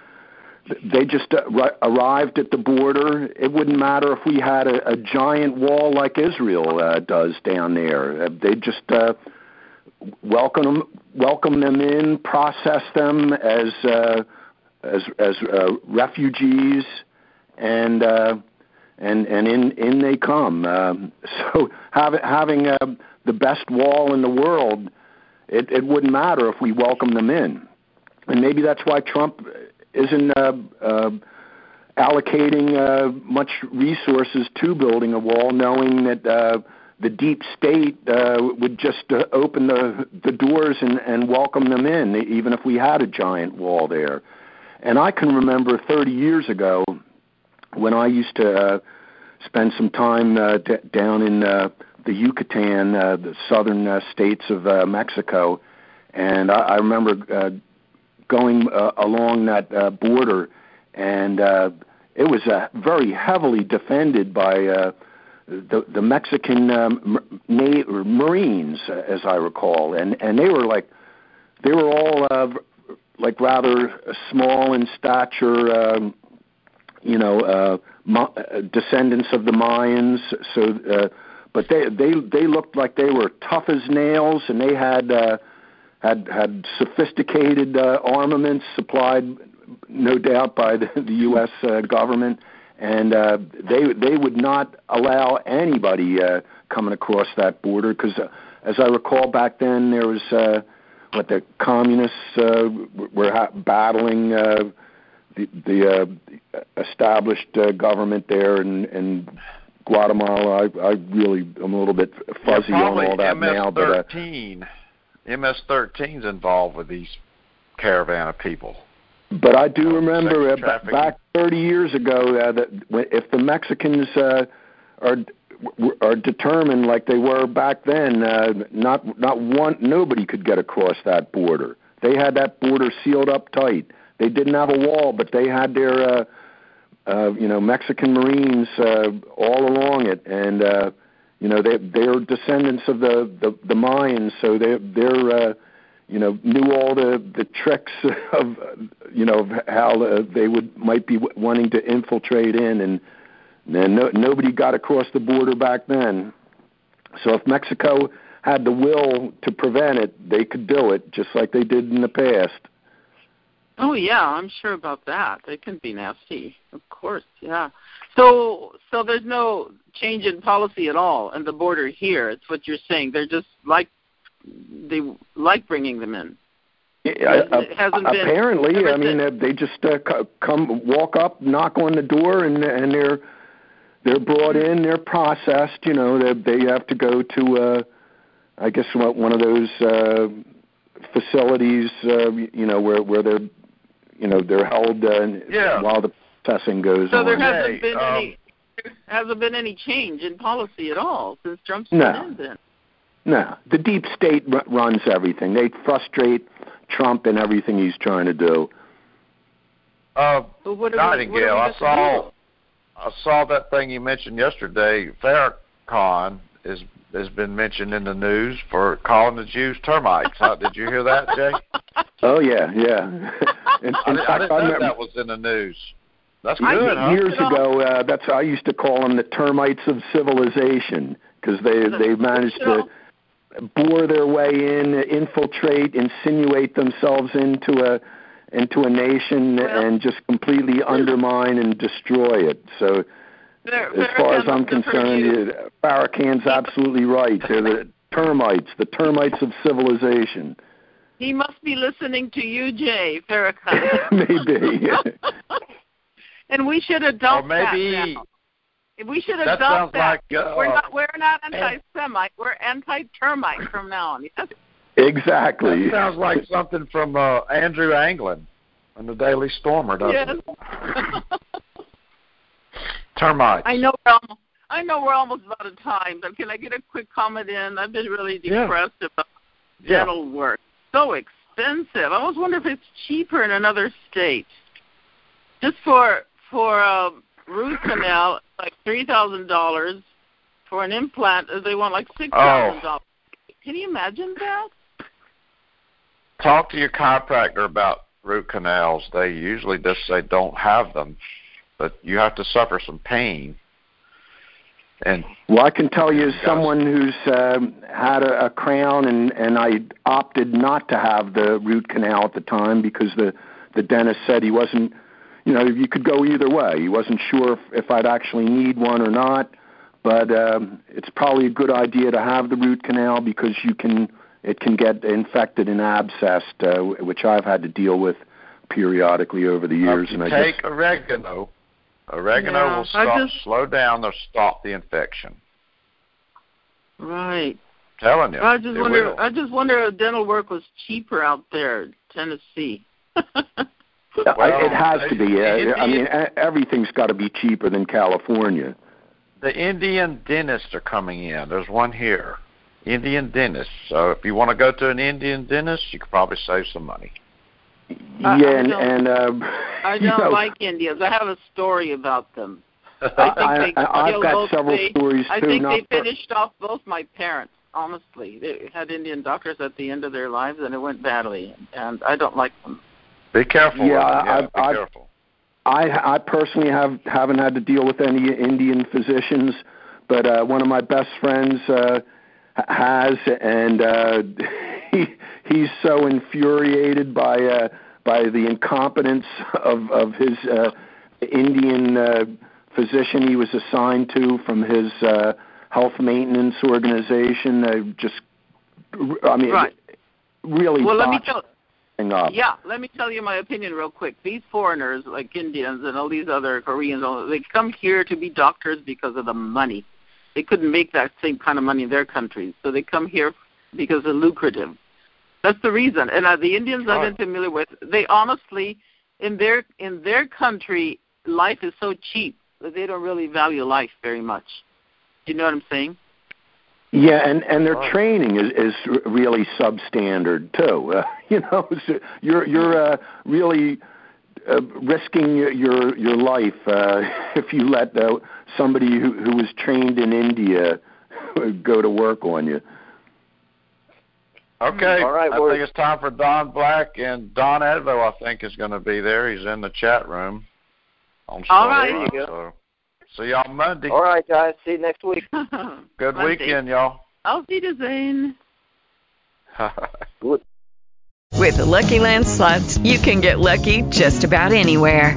they just uh, ri- arrived at the border. It wouldn't matter if we had a, a giant wall like Israel uh, does down there. Uh, they just uh, welcome them, welcome them in, process them as uh, as as uh, refugees, and. Uh, and and in in they come. Um, [LAUGHS] so having having uh, the best wall in the world, it it wouldn't matter if we welcome them in, and maybe that's why Trump isn't uh, uh, allocating uh, much resources to building a wall, knowing that uh, the deep state uh, would just uh, open the the doors and, and welcome them in, even if we had a giant wall there. And I can remember 30 years ago when I used to uh, spend some time uh, d- down in uh, the Yucatan, uh, the southern uh, states of uh, Mexico, and I, I remember uh, going uh, along that uh, border, and uh, it was uh, very heavily defended by uh, the the Mexican um, na- Marines, as I recall, and and they were like they were all uh, like rather small in stature, um, you know, uh, Ma- uh, descendants of the Mayans. So, uh, but they they they looked like they were tough as nails, and they had uh, had had sophisticated uh, armaments supplied, no doubt, by the, the U.S. Uh, government and uh, they they would not allow anybody uh, coming across that border because, uh, as I recall back then, there was uh, what the communists uh, were ha- battling uh, the, the uh, established uh, government there in, in Guatemala. I, I really am a little bit fuzzy yeah, on all that MS-13, now, but uh, MS-13 is involved with these caravan of people. But I do remember uh, back 30 years ago uh, that if the Mexicans uh, are are determined like they were back then, uh, not not one nobody could get across that border. They had that border sealed up tight. They didn't have a wall, but they had their uh, uh, you know Mexican Marines uh, all along it, and uh, you know they they're descendants of the the, the Mayans, so they they're uh, you know knew all the the tricks [LAUGHS] of you know how uh, they would might be wanting to infiltrate in. And and no, nobody got across the border back then. So if mexico had the will to prevent it they could do it just like they did in the past oh yeah i'm sure about that They can be nasty of course yeah so so there's no change in policy at all in the border here it's what you're saying they're just like they like bringing them in. Yeah, uh, apparently, I mean, they just uh, come, walk up, knock on the door, and and they're they're brought in, they're processed. You know, they they have to go to, uh, I guess, one of those uh, facilities. Uh, you know, where where they're, you know, they're held uh, yeah. while the processing goes so on. So there hasn't been um, any there hasn't been any change in policy at all since Trump's no. been in. Then. No, the deep state r- runs everything. They frustrate Trump and everything he's trying to do. Uh, well, what Nightingale, I saw I saw that thing you mentioned yesterday. Farrakhan is has been mentioned in the news for calling the Jews termites. uh, did you hear that, Jay? [LAUGHS] Oh yeah, yeah. in, [LAUGHS] in I, fact, I didn't I know remember, that was in the news. That's good, huh? Years ago, uh, that's I used to call them the termites of civilization because they they managed to bore their way in, infiltrate, insinuate themselves into a into a nation well, and just completely undermine and destroy it. So, as far as I'm concerned, Farrakhan's absolutely right. They're the termites, the termites of civilization. He must be listening to you, Jay Farrakhan. [LAUGHS] maybe. [LAUGHS] and we should adopt or maybe, that now. We should that adopt that. Like, uh, we're not we're not anti-Semite. We're anti-termite from now on. Yes. Exactly. That sounds like something from uh, Andrew Anglin in the Daily Stormer, doesn't yes. it? [LAUGHS] Termites. I know we're almost, I know we're almost out of time, but can I get a quick comment in? I've been really depressed yeah. about yeah. dental work. So expensive. I always wonder if it's cheaper in another state. Just for for um, root canal, like three thousand dollars. For an implant, they want like six thousand oh. dollars. Can you imagine that? Talk to your chiropractor about root canals. They usually just say don't have them, but you have to suffer some pain. And well, I can tell you, as someone who's uh, had a, a crown, and and I opted not to have the root canal at the time because the the dentist said he wasn't you know, you could go either way. He wasn't sure if, if I'd actually need one or not, but um, it's probably a good idea to have the root canal because you can it can get infected and abscessed, uh, which I've had to deal with periodically over the years. And I take just, oregano. Oregano Yeah, will stop, just- slow down or stop the infection. Right. Telling you. I just wonder. will. I just wonder if dental work was cheaper out there, Tennessee. Well, it has to be. I mean, e- everything's got to be cheaper than California. The Indian dentists are coming in. There's one here. Indian dentists. So if you want to go to an Indian dentist, you could probably save some money. I- yeah, I and, and uh, [LAUGHS] I don't know, like Indians. I have a story about them. [LAUGHS] I think I, they I, I've killed got both several they, stories I too. think not they for- finished off both my parents. Honestly, they had Indian doctors at the end of their lives, and it went badly. And I don't like them. Be careful. Yeah, yeah I've- be I've- careful. I I personally have haven't had to deal with any Indian physicians, but uh, one of my best friends uh, has, and uh, [LAUGHS] he he's so infuriated by uh, by the incompetence of of his uh, Indian uh, physician he was assigned to from his uh, health maintenance organization. Uh, just, I mean, Right. really Well, let me tell. up. Yeah, let me tell you my opinion real quick. These foreigners, like Indians and all these other Koreans, all- they come here to be doctors because of the money. They couldn't make that same kind of money in their countries, so they come here because they're lucrative. That's the reason. And uh, the Indians I've been familiar with, they honestly, in their in their country, life is so cheap that they don't really value life very much. You know what I'm saying? Yeah, and and their training is is really substandard too. [LAUGHS] Uh, you know, [LAUGHS] so you're you're uh, really uh, risking your your, your life uh, [LAUGHS] if you let uh, somebody who who was trained in India go to work on you. Okay. All right, I well- think it's time for Don Black and Don Advo. I think is going to be there. He's in the chat room. On All Storm right. Front, There you So. See y'all Monday. All right, guys. See you next week. [LAUGHS] Good Monday. weekend, y'all. Auf Wiedersehen. [LAUGHS] Good. With the Lucky Land slots, you can get lucky just about anywhere.